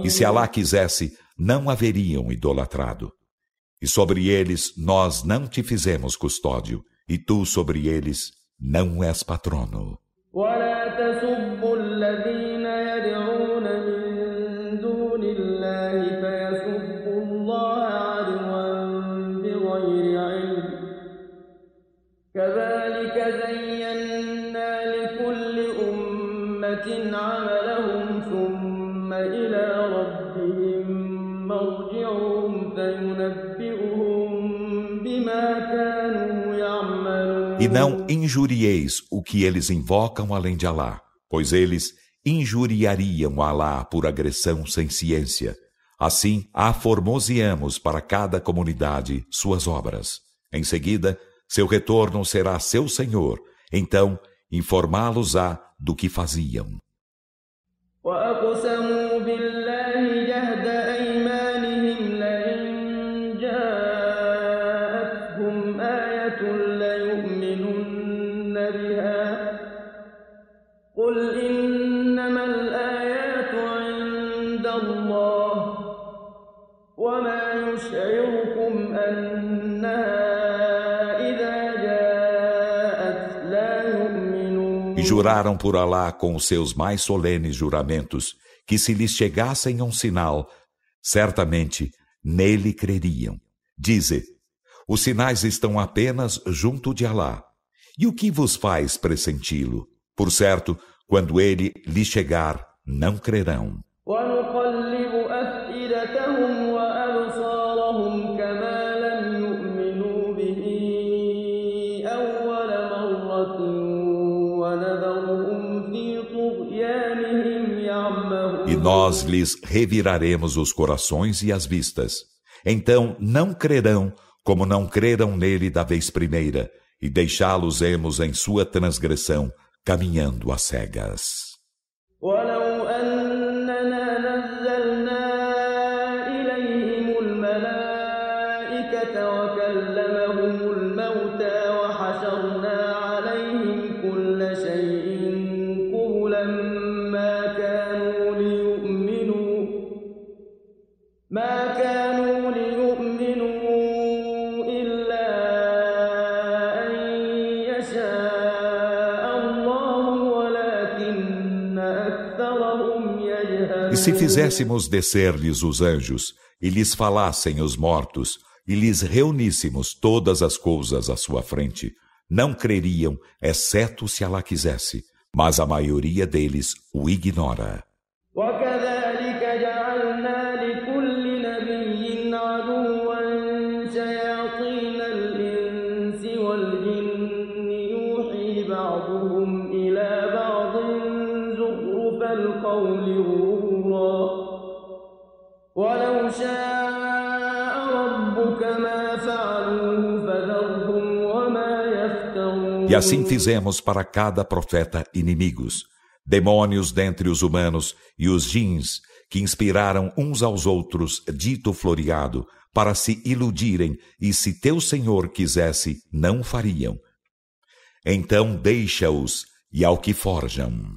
E se Alá quisesse, não haveriam idolatrado. E sobre eles nós não te fizemos custódio, e tu sobre eles não és patrono. Não injurieis o que eles invocam além de Alá, pois eles injuriariam Alá por agressão sem ciência. Assim, aformoseamos para cada comunidade suas obras. Em seguida, seu retorno será seu Senhor, então informá-los-á do que faziam. Juraram por Alá com os seus mais solenes juramentos que se lhes chegassem um sinal, certamente nele creriam. Dize: os sinais estão apenas junto de Alá. E o que vos faz pressenti-lo? Por certo, quando ele lhes chegar, não crerão. Nós lhes reviraremos os corações e as vistas. Então não crerão como não creram nele da vez primeira, e deixá-los-emos em sua transgressão, caminhando às cegas. Se fizéssemos descer-lhes os anjos, e lhes falassem os mortos, e lhes reuníssemos todas as coisas à sua frente, não creriam, exceto se ela quisesse, mas a maioria deles o ignora. E assim fizemos para cada profeta inimigos, demônios dentre os humanos e os jins, que inspiraram uns aos outros dito floreado, para se iludirem, e se teu Senhor quisesse, não fariam. Então deixa-os e ao que forjam.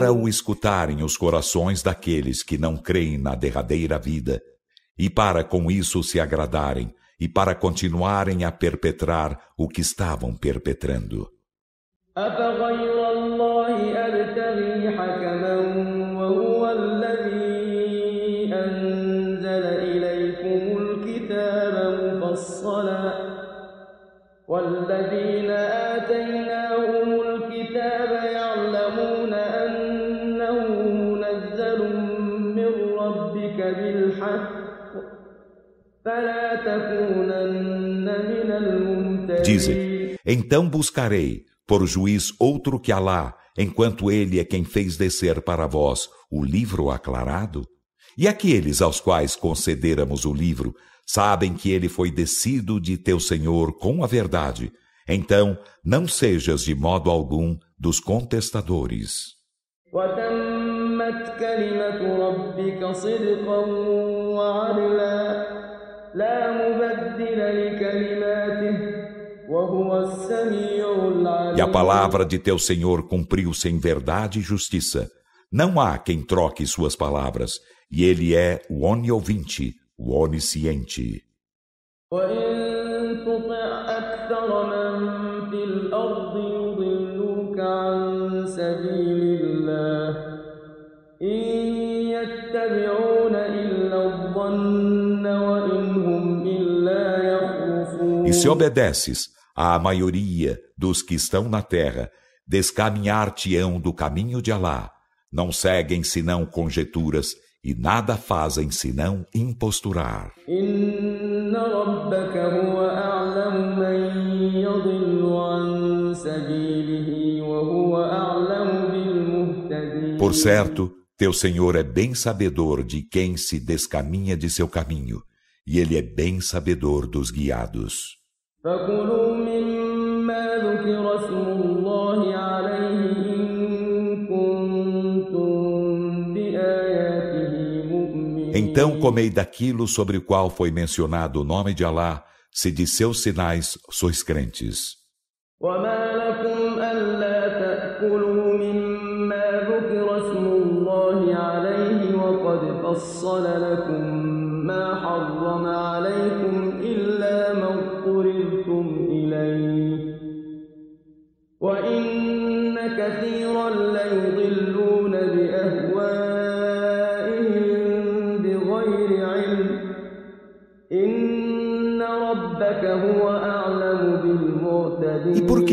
Para o escutarem os corações daqueles que não creem na derradeira vida, e para com isso se agradarem, e para continuarem a perpetrar o que estavam perpetrando. Dizem, então buscarei por juiz outro que Alá, enquanto ele é quem fez descer para vós o livro aclarado? E aqueles aos quais concederamos o livro sabem que ele foi descido de teu Senhor com a verdade. Então, não sejas de modo algum dos contestadores. وتم e a palavra de teu Senhor cumpriu-se em verdade e justiça. Não há quem troque suas palavras, e ele é o oniovinte, o onisciente. E se obedeces à maioria dos que estão na terra, descaminhar-te-ão do caminho de Alá. Não seguem senão conjecturas e nada fazem senão imposturar. Por certo, teu Senhor é bem sabedor de quem se descaminha de seu caminho, e ele é bem sabedor dos guiados. Então comei daquilo sobre o qual foi mencionado o nome de Alá, se de seus sinais sois crentes. فصل لكم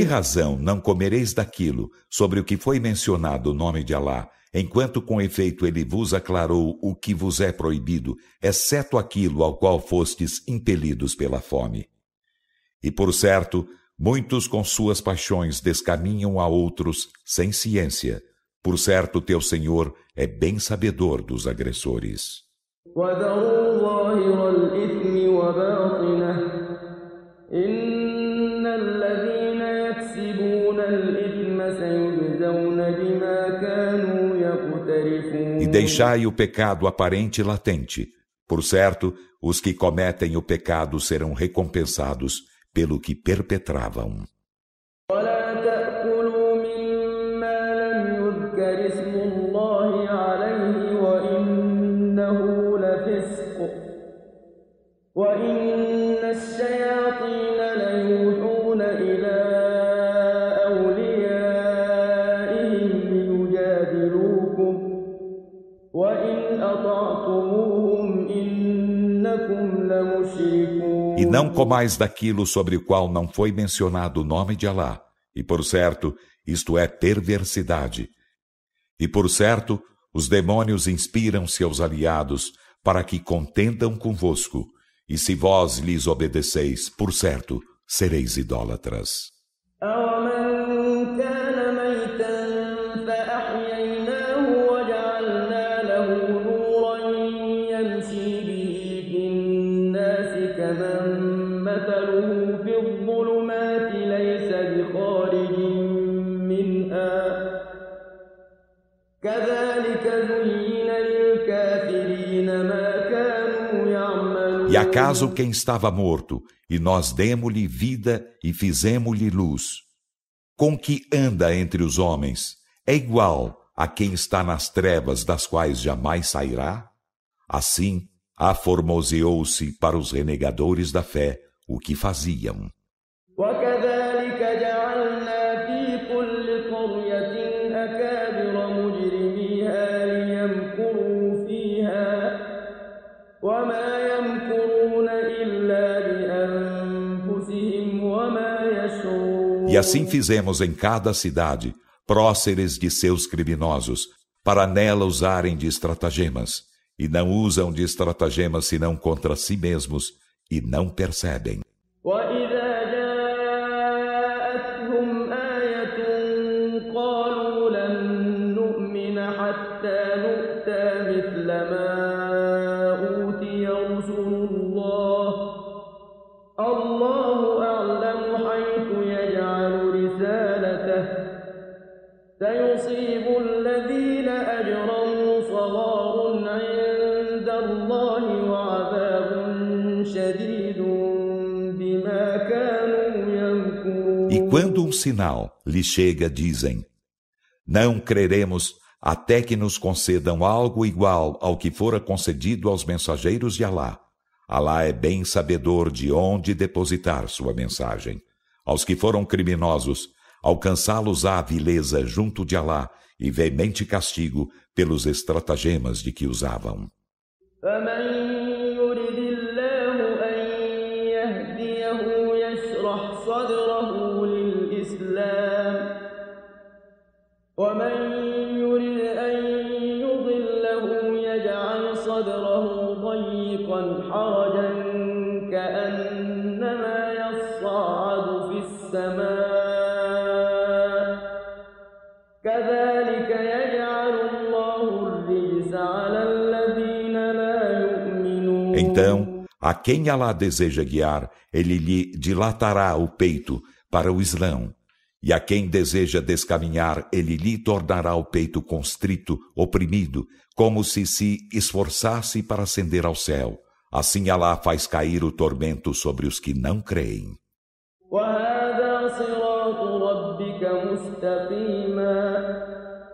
Razão não comereis daquilo sobre o que foi mencionado o nome de Allah enquanto com efeito ele vos aclarou o que vos é proibido, exceto aquilo ao qual fostes impelidos pela fome. E por certo, muitos com suas paixões descaminham a outros sem ciência. Por certo, teu Senhor é bem sabedor dos agressores. E deixai o pecado aparente e latente. Por certo, os que cometem o pecado serão recompensados pelo que perpetravam. Não comais daquilo sobre o qual não foi mencionado o nome de Alá. E por certo, isto é perversidade. E por certo, os demônios inspiram seus aliados para que contendam convosco. E se vós lhes obedeceis, por certo, sereis idólatras. E acaso quem estava morto, e nós demos-lhe vida e fizemos-lhe luz, com que anda entre os homens, é igual a quem está nas trevas das quais jamais sairá? Assim, aformoseou-se para os renegadores da fé o que faziam. E assim fizemos em cada cidade, próceres de seus criminosos, para nela usarem de estratagemas, e não usam de estratagemas senão contra si mesmos, e não percebem. Quando um sinal lhe chega, dizem: Não creremos até que nos concedam algo igual ao que fora concedido aos mensageiros de Alá. Alá é bem sabedor de onde depositar sua mensagem. Aos que foram criminosos, alcançá-los a vileza junto de Alá e veemente castigo pelos estratagemas de que usavam. Então, a quem Alá deseja guiar, ele lhe dilatará o peito para o Islão. E a quem deseja descaminhar, ele lhe tornará o peito constrito, oprimido, como se se esforçasse para ascender ao céu. Assim Alá faz cair o tormento sobre os que não creem.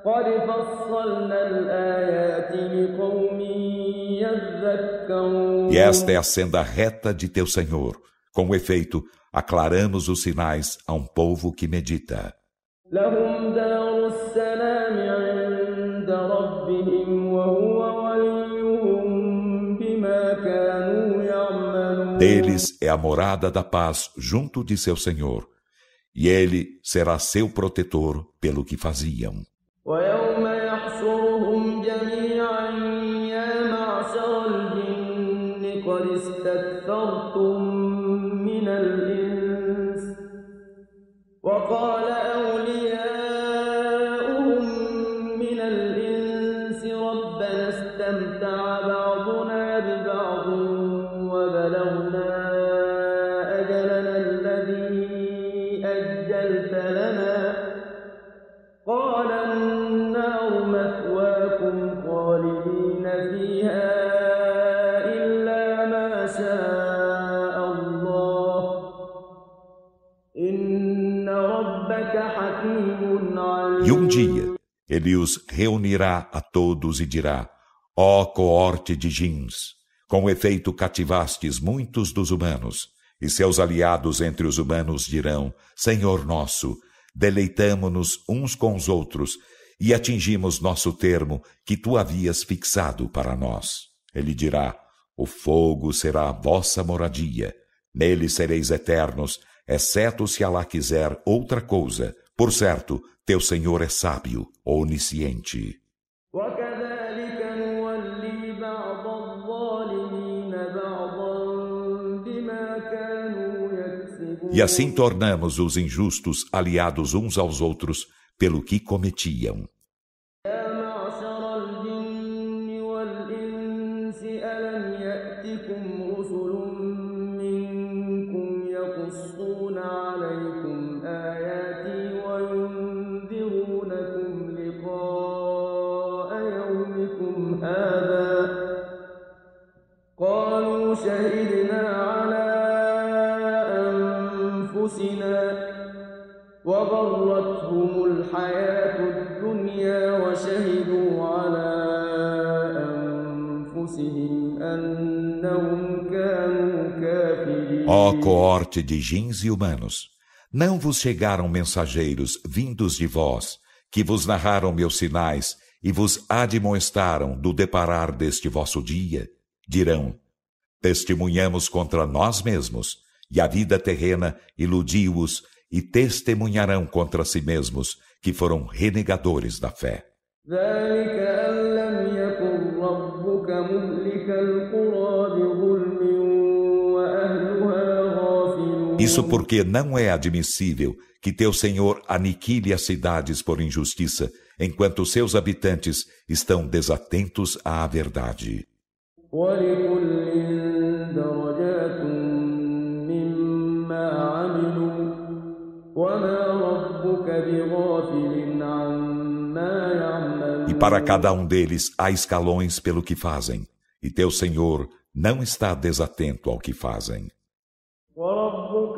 قد فصلنا الآيات لقوم e esta é a senda reta de teu Senhor. Com efeito, aclaramos os sinais a um povo que medita. Deles é a morada da paz junto de seu Senhor, e ele será seu protetor pelo que faziam. استكثرتم Ele os reunirá a todos e dirá: Ó oh, coorte de jins, com efeito cativastes muitos dos humanos, e seus aliados entre os humanos dirão: Senhor nosso, deleitamo-nos uns com os outros e atingimos nosso termo que tu havias fixado para nós. Ele dirá: O fogo será a vossa moradia, nele sereis eternos, exceto se Alá quiser outra coisa. Por certo, teu Senhor é sábio, onisciente. E assim tornamos os injustos aliados uns aos outros pelo que cometiam. Ó coorte de jins e humanos, não vos chegaram mensageiros vindos de vós, que vos narraram meus sinais e vos admoestaram do deparar deste vosso dia? Dirão, testemunhamos contra nós mesmos, e a vida terrena iludiu-os e testemunharão contra si mesmos que foram renegadores da fé. Isso porque não é admissível que teu Senhor aniquile as cidades por injustiça, enquanto seus habitantes estão desatentos à verdade. E para cada um deles há escalões pelo que fazem, e teu Senhor não está desatento ao que fazem.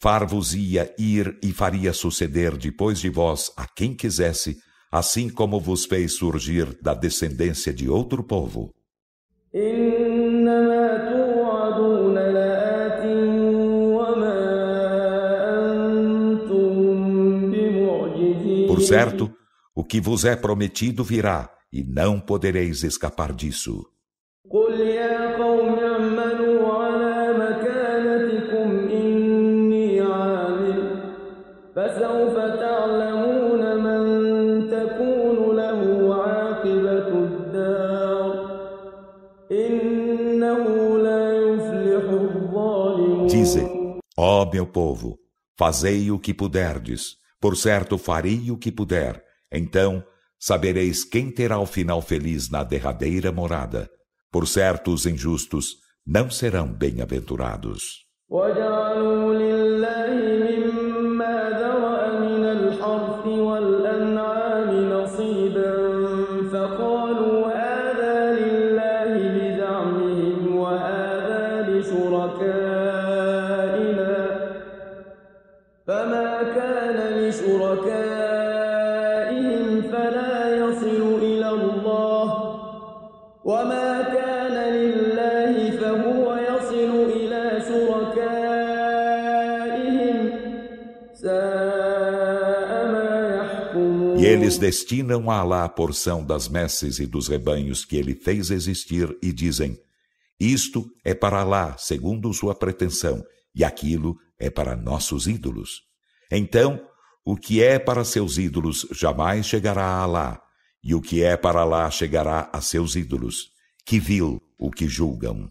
far-vos-ia ir e faria suceder depois de vós a quem quisesse, assim como vos fez surgir da descendência de outro povo. Por certo, o que vos é prometido virá, e não podereis escapar disso. Meu povo, fazei o que puderdes, por certo farei o que puder, então sabereis quem terá o final feliz na derradeira morada. Por certo, os injustos não serão bem-aventurados. Eles destinam a Alá a porção das messes e dos rebanhos que ele fez existir e dizem: Isto é para Alá, segundo sua pretensão, e aquilo é para nossos ídolos. Então, o que é para seus ídolos jamais chegará a Alá, e o que é para Alá chegará a seus ídolos. Que vil o que julgam.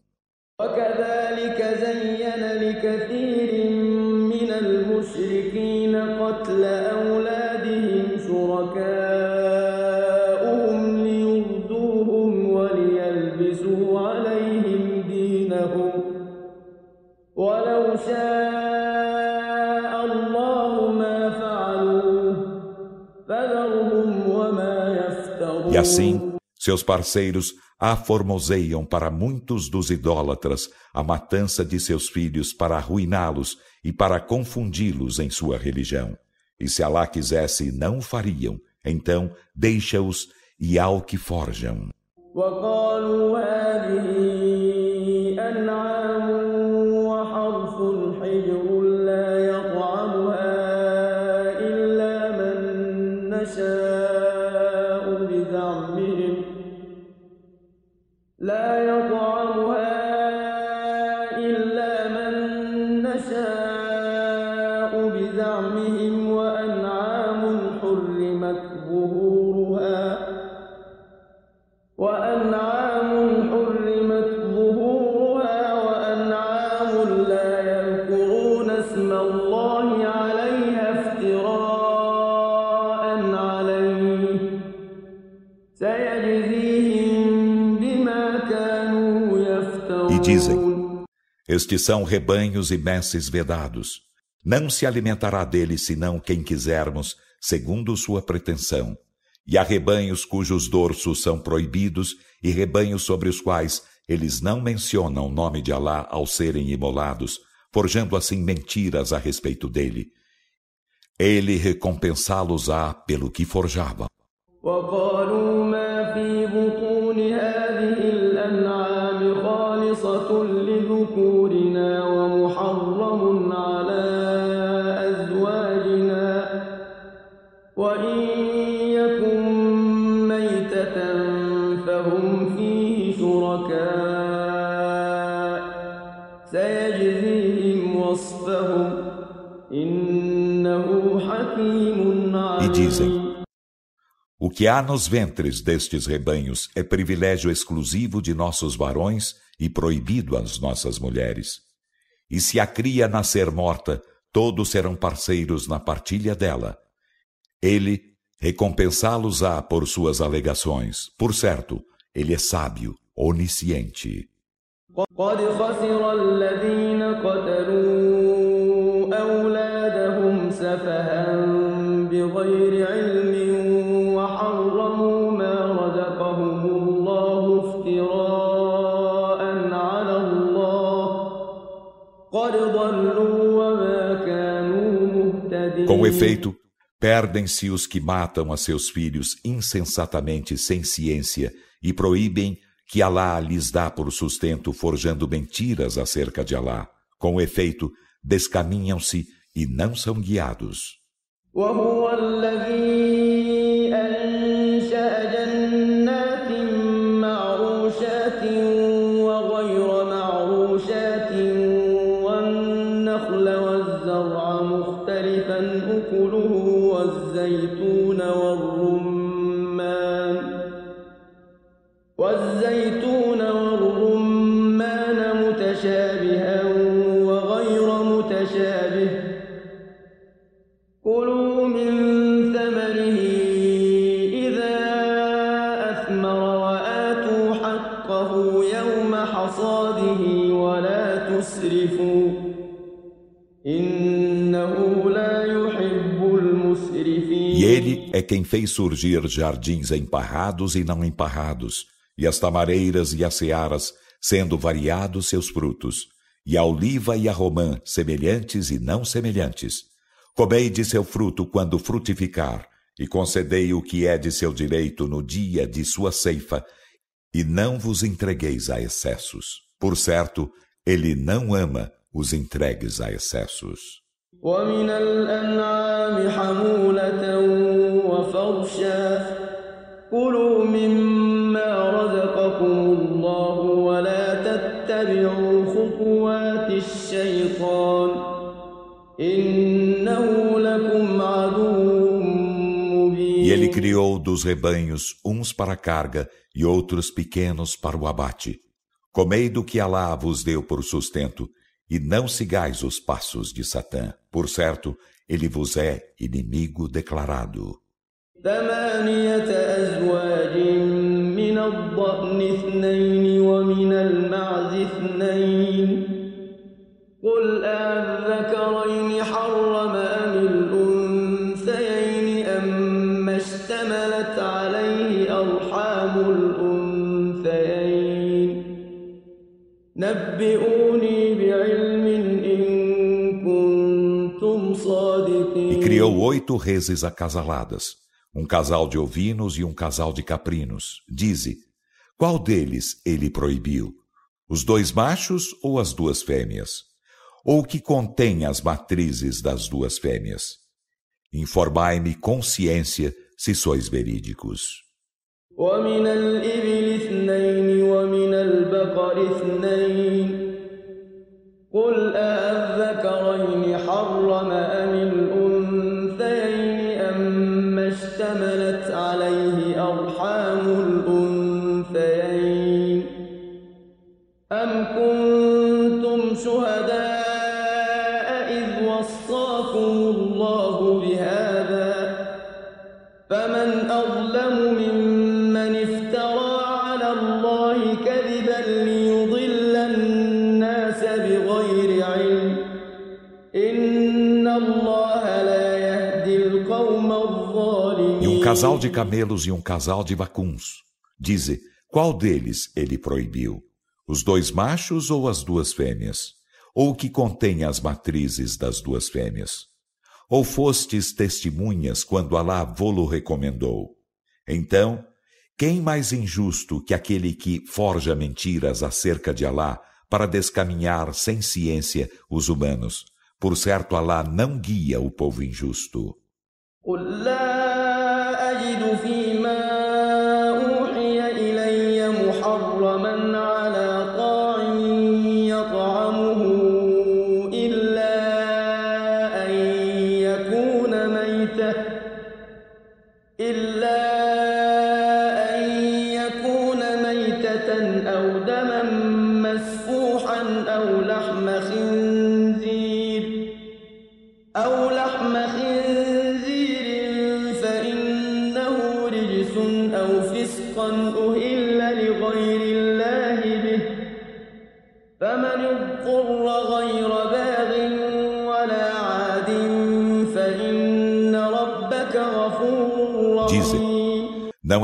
Assim, seus parceiros aformoseiam para muitos dos idólatras a matança de seus filhos para arruiná-los e para confundi-los em sua religião. E se Alá quisesse, não fariam. Então, deixa-os e ao que forjam. Estes são rebanhos e messes vedados. Não se alimentará deles senão quem quisermos, segundo sua pretensão. E há rebanhos cujos dorsos são proibidos e rebanhos sobre os quais eles não mencionam o nome de Alá ao serem imolados, forjando assim mentiras a respeito dele. Ele recompensá-los-á pelo que forjavam. dizem: O que há nos ventres destes rebanhos é privilégio exclusivo de nossos varões e proibido às nossas mulheres. E se a cria nascer morta, todos serão parceiros na partilha dela. Ele recompensá-los-á por suas alegações. Por certo, ele é sábio, onisciente. قد خسر الذين قتلوا أولادهم سفها Com efeito, perdem-se os que matam a seus filhos insensatamente sem ciência e proíbem que Alá lhes dá por sustento forjando mentiras acerca de Alá. Com efeito, descaminham-se e não são guiados. é quem fez surgir jardins emparrados e não emparrados, e as tamareiras e as searas, sendo variados seus frutos, e a oliva e a romã, semelhantes e não semelhantes. Comei de seu fruto quando frutificar, e concedei o que é de seu direito no dia de sua ceifa, e não vos entregueis a excessos. Por certo, ele não ama os entregues a excessos. ومن الأنعام حمولة وفرشا كلوا مما رزقكم الله ولا تتبعوا خطوات الشيطان إنه لكم عدو E ele criou dos rebanhos uns para a carga e outros pequenos para o abate. Comei do que Alá vos deu por sustento e não sigais os passos de Satã. Por certo, ele vos é inimigo declarado. ثمانية أزواج من الضأن اثنين ومن المعز اثنين. قل أذكرين حرم أم الأنثيين أم اشتملت عليه أرحام الأنثيين. نبئوني بعلم إن كنتم صادقين. E criou oito reses acasaladas. um casal de ovinos e um casal de caprinos. Dize, qual deles ele proibiu? Os dois machos ou as duas fêmeas? Ou o que contém as matrizes das duas fêmeas? Informai-me com ciência se sois verídicos. ومن الإبل اثنين ومن البقر اثنين قل أذكرين حرم أم casal de camelos e um casal de vacuns. Dize, qual deles ele proibiu? Os dois machos ou as duas fêmeas? Ou o que contém as matrizes das duas fêmeas? Ou fostes testemunhas quando Alá vô-lo recomendou? Então, quem mais injusto que aquele que forja mentiras acerca de Alá para descaminhar sem ciência os humanos? Por certo, Alá não guia o povo injusto. نجد فيما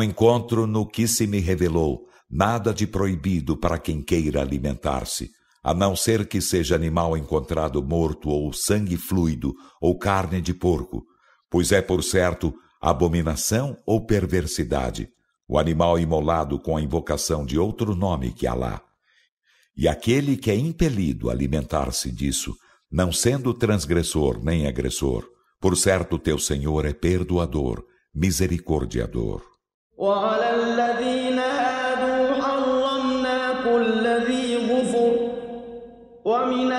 Não encontro no que se me revelou nada de proibido para quem queira alimentar-se a não ser que seja animal encontrado morto ou sangue fluido ou carne de porco, pois é por certo abominação ou perversidade o animal imolado com a invocação de outro nome que Alá. E aquele que é impelido a alimentar-se disso, não sendo transgressor nem agressor, por certo teu Senhor é perdoador, misericordiador. وعلى الذين هادوا حرمنا كل ذي ظفر ومن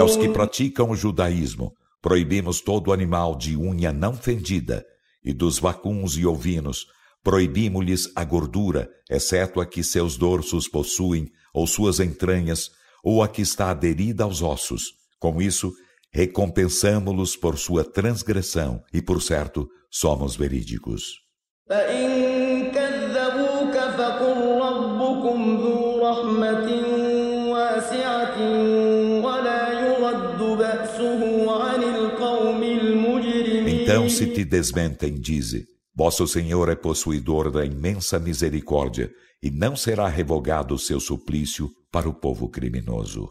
aos que praticam o judaísmo, proibimos todo animal de unha não fendida, e dos vacuns e ovinos, proibimos-lhes a gordura, exceto a que seus dorsos possuem, ou suas entranhas, ou a que está aderida aos ossos. Com isso, recompensamo-los por sua transgressão, e por certo, somos verídicos. Então se te desmentem, dize, vosso Senhor é possuidor da imensa misericórdia, e não será revogado o seu suplício para o povo criminoso.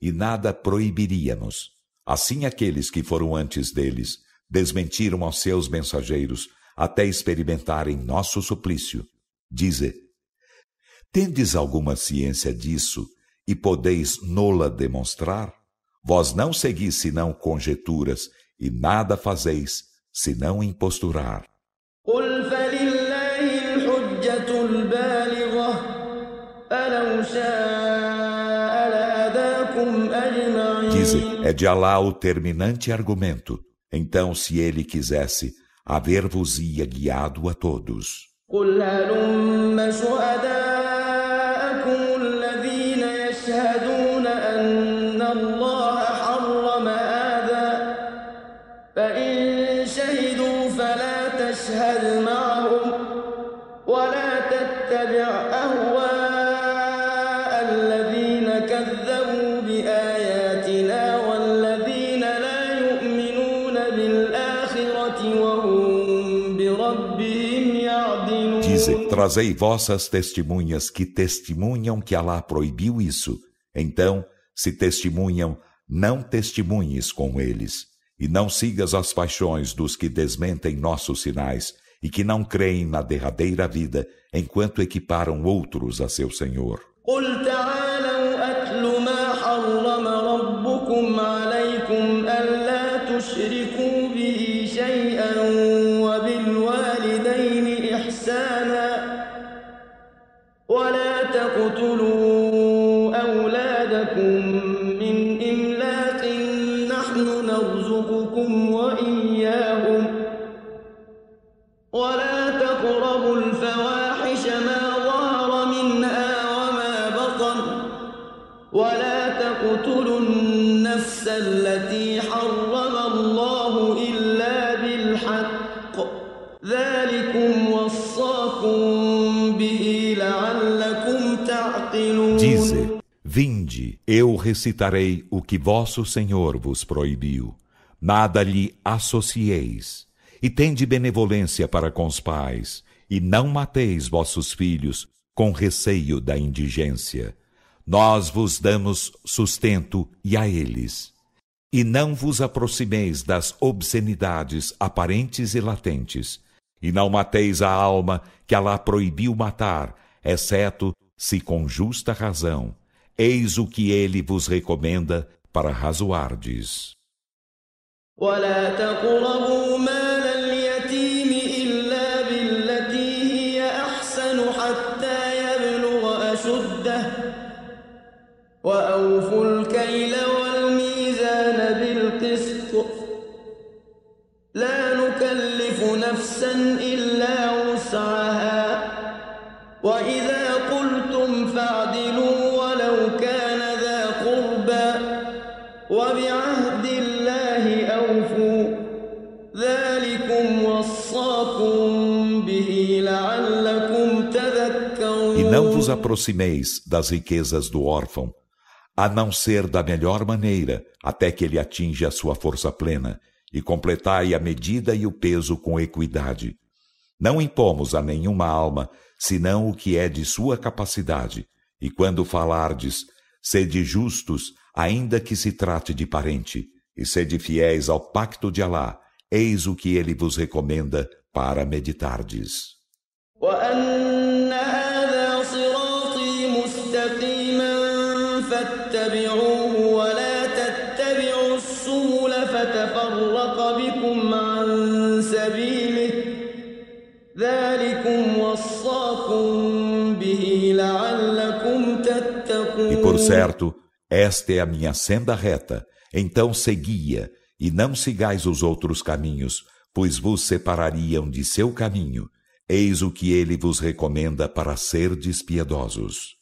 e nada proibiríamos. Assim aqueles que foram antes deles desmentiram aos seus mensageiros até experimentarem nosso suplício. Dize: Tendes alguma ciência disso e podeis nola demonstrar? Vós não seguis senão conjeturas e nada fazeis senão imposturar. Dize, é de Alá o terminante argumento. Então, se ele quisesse, haver-vos-ia guiado a todos. قل هلم شهداءكم Trazei vossas testemunhas que testemunham que Alá proibiu isso. Então, se testemunham, não testemunhes com eles. E não sigas as paixões dos que desmentem nossos sinais e que não creem na derradeira vida enquanto equiparam outros a seu Senhor. Recitarei o que vosso Senhor vos proibiu. Nada lhe associeis. E tende benevolência para com os pais, e não mateis vossos filhos com receio da indigência. Nós vos damos sustento e a eles. E não vos aproximeis das obscenidades aparentes e latentes, e não mateis a alma que Alá proibiu matar, exceto se com justa razão. Eis o que ele vos recomenda para razoardes. ولا تقربوا مال اليتيم إلا بالتي هي أحسن حتى يبلغ أشده وأوفوا الكيل والميزان بالقسط لا نكلف نفسا إلا aproximeis das riquezas do órfão, a não ser da melhor maneira, até que ele atinja a sua força plena, e completai a medida e o peso com equidade. Não impomos a nenhuma alma senão o que é de sua capacidade. E quando falardes, sede justos, ainda que se trate de parente, e sede fiéis ao pacto de Alá, eis o que ele vos recomenda para meditardes. فتفرق بكم عن سبيله e por certo, esta é a minha senda reta, então segui-a, e não sigais os outros caminhos, pois vos separariam de seu caminho. Eis o que ele vos recomenda para ser despiedosos.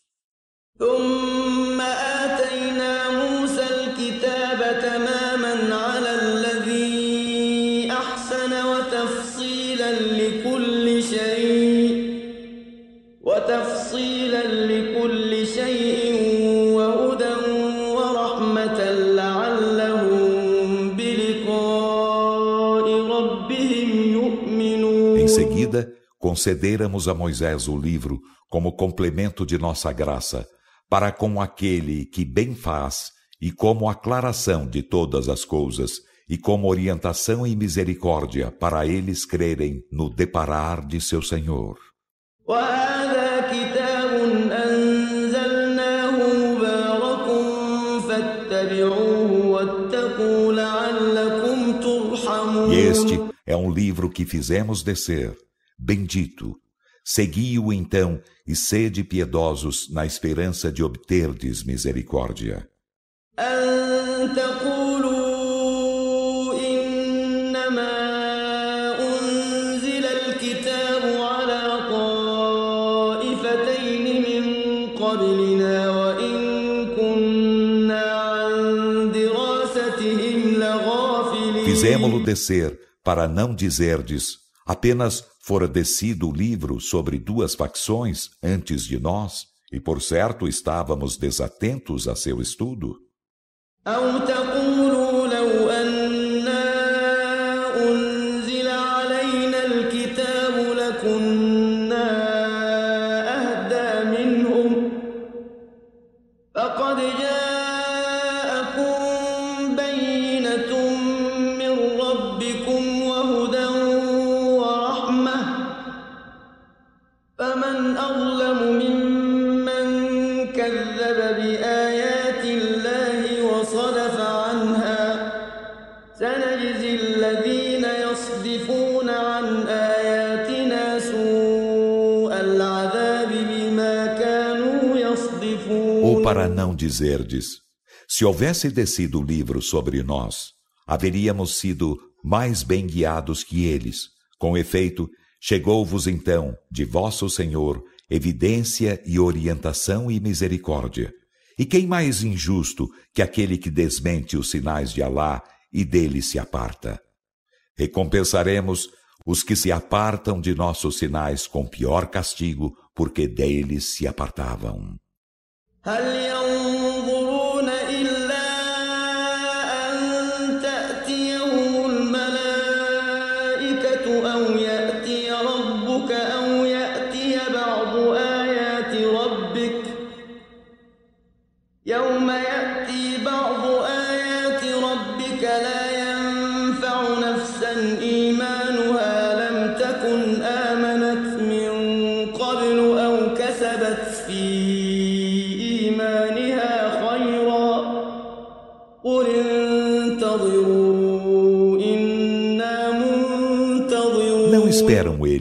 Concederamos a Moisés o livro como complemento de nossa graça, para com aquele que bem faz e como aclaração de todas as coisas, e como orientação e misericórdia para eles crerem no deparar de seu Senhor. E este é um livro que fizemos descer Bendito. Segui-o então e sede piedosos na esperança de obterdes misericórdia. Fizemo-lo descer para não dizerdes Apenas fora descido o livro sobre duas facções antes de nós, e por certo estávamos desatentos a seu estudo. Dizerdes: se houvesse descido o livro sobre nós, haveríamos sido mais bem guiados que eles. Com efeito, chegou-vos então, de vosso Senhor, evidência e orientação e misericórdia. E quem mais injusto que aquele que desmente os sinais de Alá e dele se aparta? Recompensaremos os que se apartam de nossos sinais com pior castigo, porque deles se apartavam.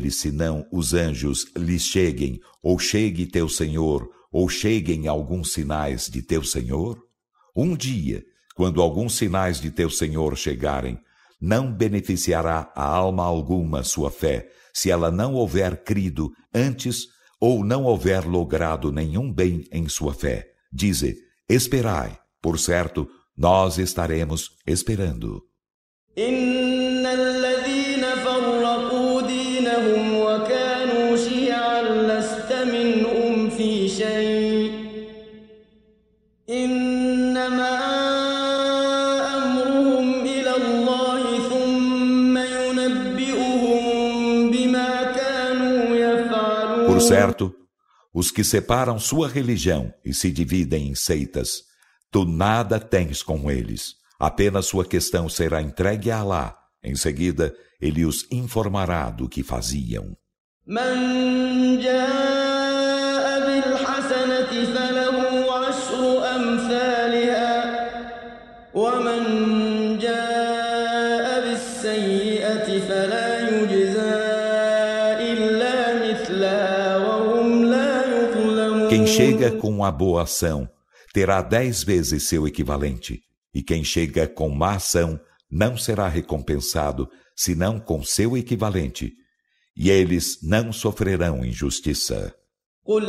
Eles senão os anjos lhes cheguem, ou chegue teu Senhor, ou cheguem alguns sinais de teu Senhor? Um dia, quando alguns sinais de teu Senhor chegarem, não beneficiará a alma alguma sua fé, se ela não houver crido antes ou não houver logrado nenhum bem em sua fé. Dize, esperai, por certo, nós estaremos esperando. Certo, os que separam sua religião e se dividem em seitas, tu nada tens com eles. Apenas sua questão será entregue a Alá. Em seguida, ele os informará do que faziam. Quem chega com a boa ação terá dez vezes seu equivalente, e quem chega com má ação não será recompensado senão com seu equivalente, e eles não sofrerão injustiça. Dizem, por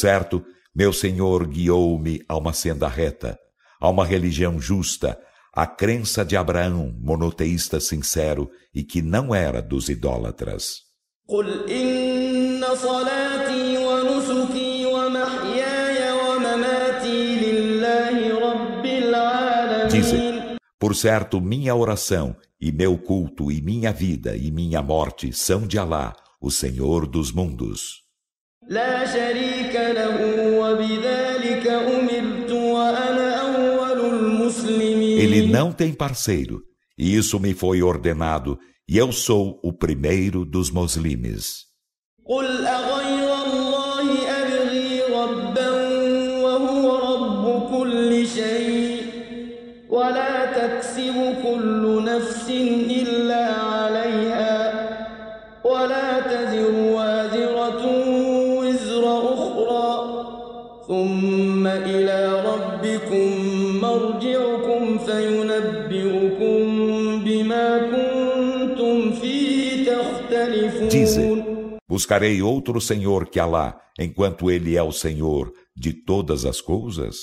certo, meu Senhor guiou-me a uma senda reta, a uma religião justa, a crença de Abraão, monoteísta sincero e que não era dos idólatras. Dizem, por certo, minha oração e meu culto e minha vida e minha morte são de Alá, o Senhor dos mundos. Ele não tem parceiro, e isso me foi ordenado, e eu sou o primeiro dos muslimes. ولا تكسب كل نفس تختلفون Buscarei outro Senhor que Alá, enquanto Ele é o Senhor de todas as coisas?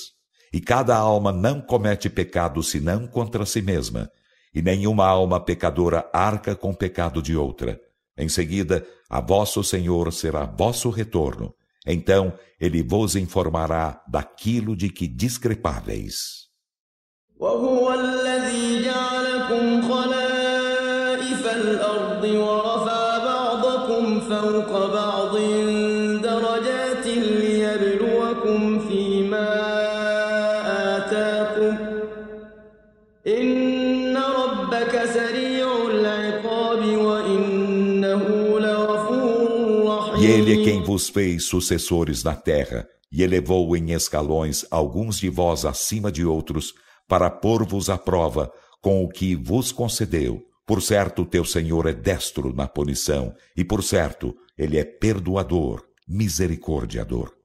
E cada alma não comete pecado senão contra si mesma, e nenhuma alma pecadora arca com pecado de outra. Em seguida, a vosso Senhor será vosso retorno. Então ele vos informará daquilo de que discrepáveis. وهو الذي جعلكم خلائف الأرض ورفع vos fez sucessores na terra, e elevou em escalões alguns de vós acima de outros, para pôr-vos à prova com o que vos concedeu. Por certo, teu Senhor é destro na punição, e por certo, ele é perdoador, misericordiador.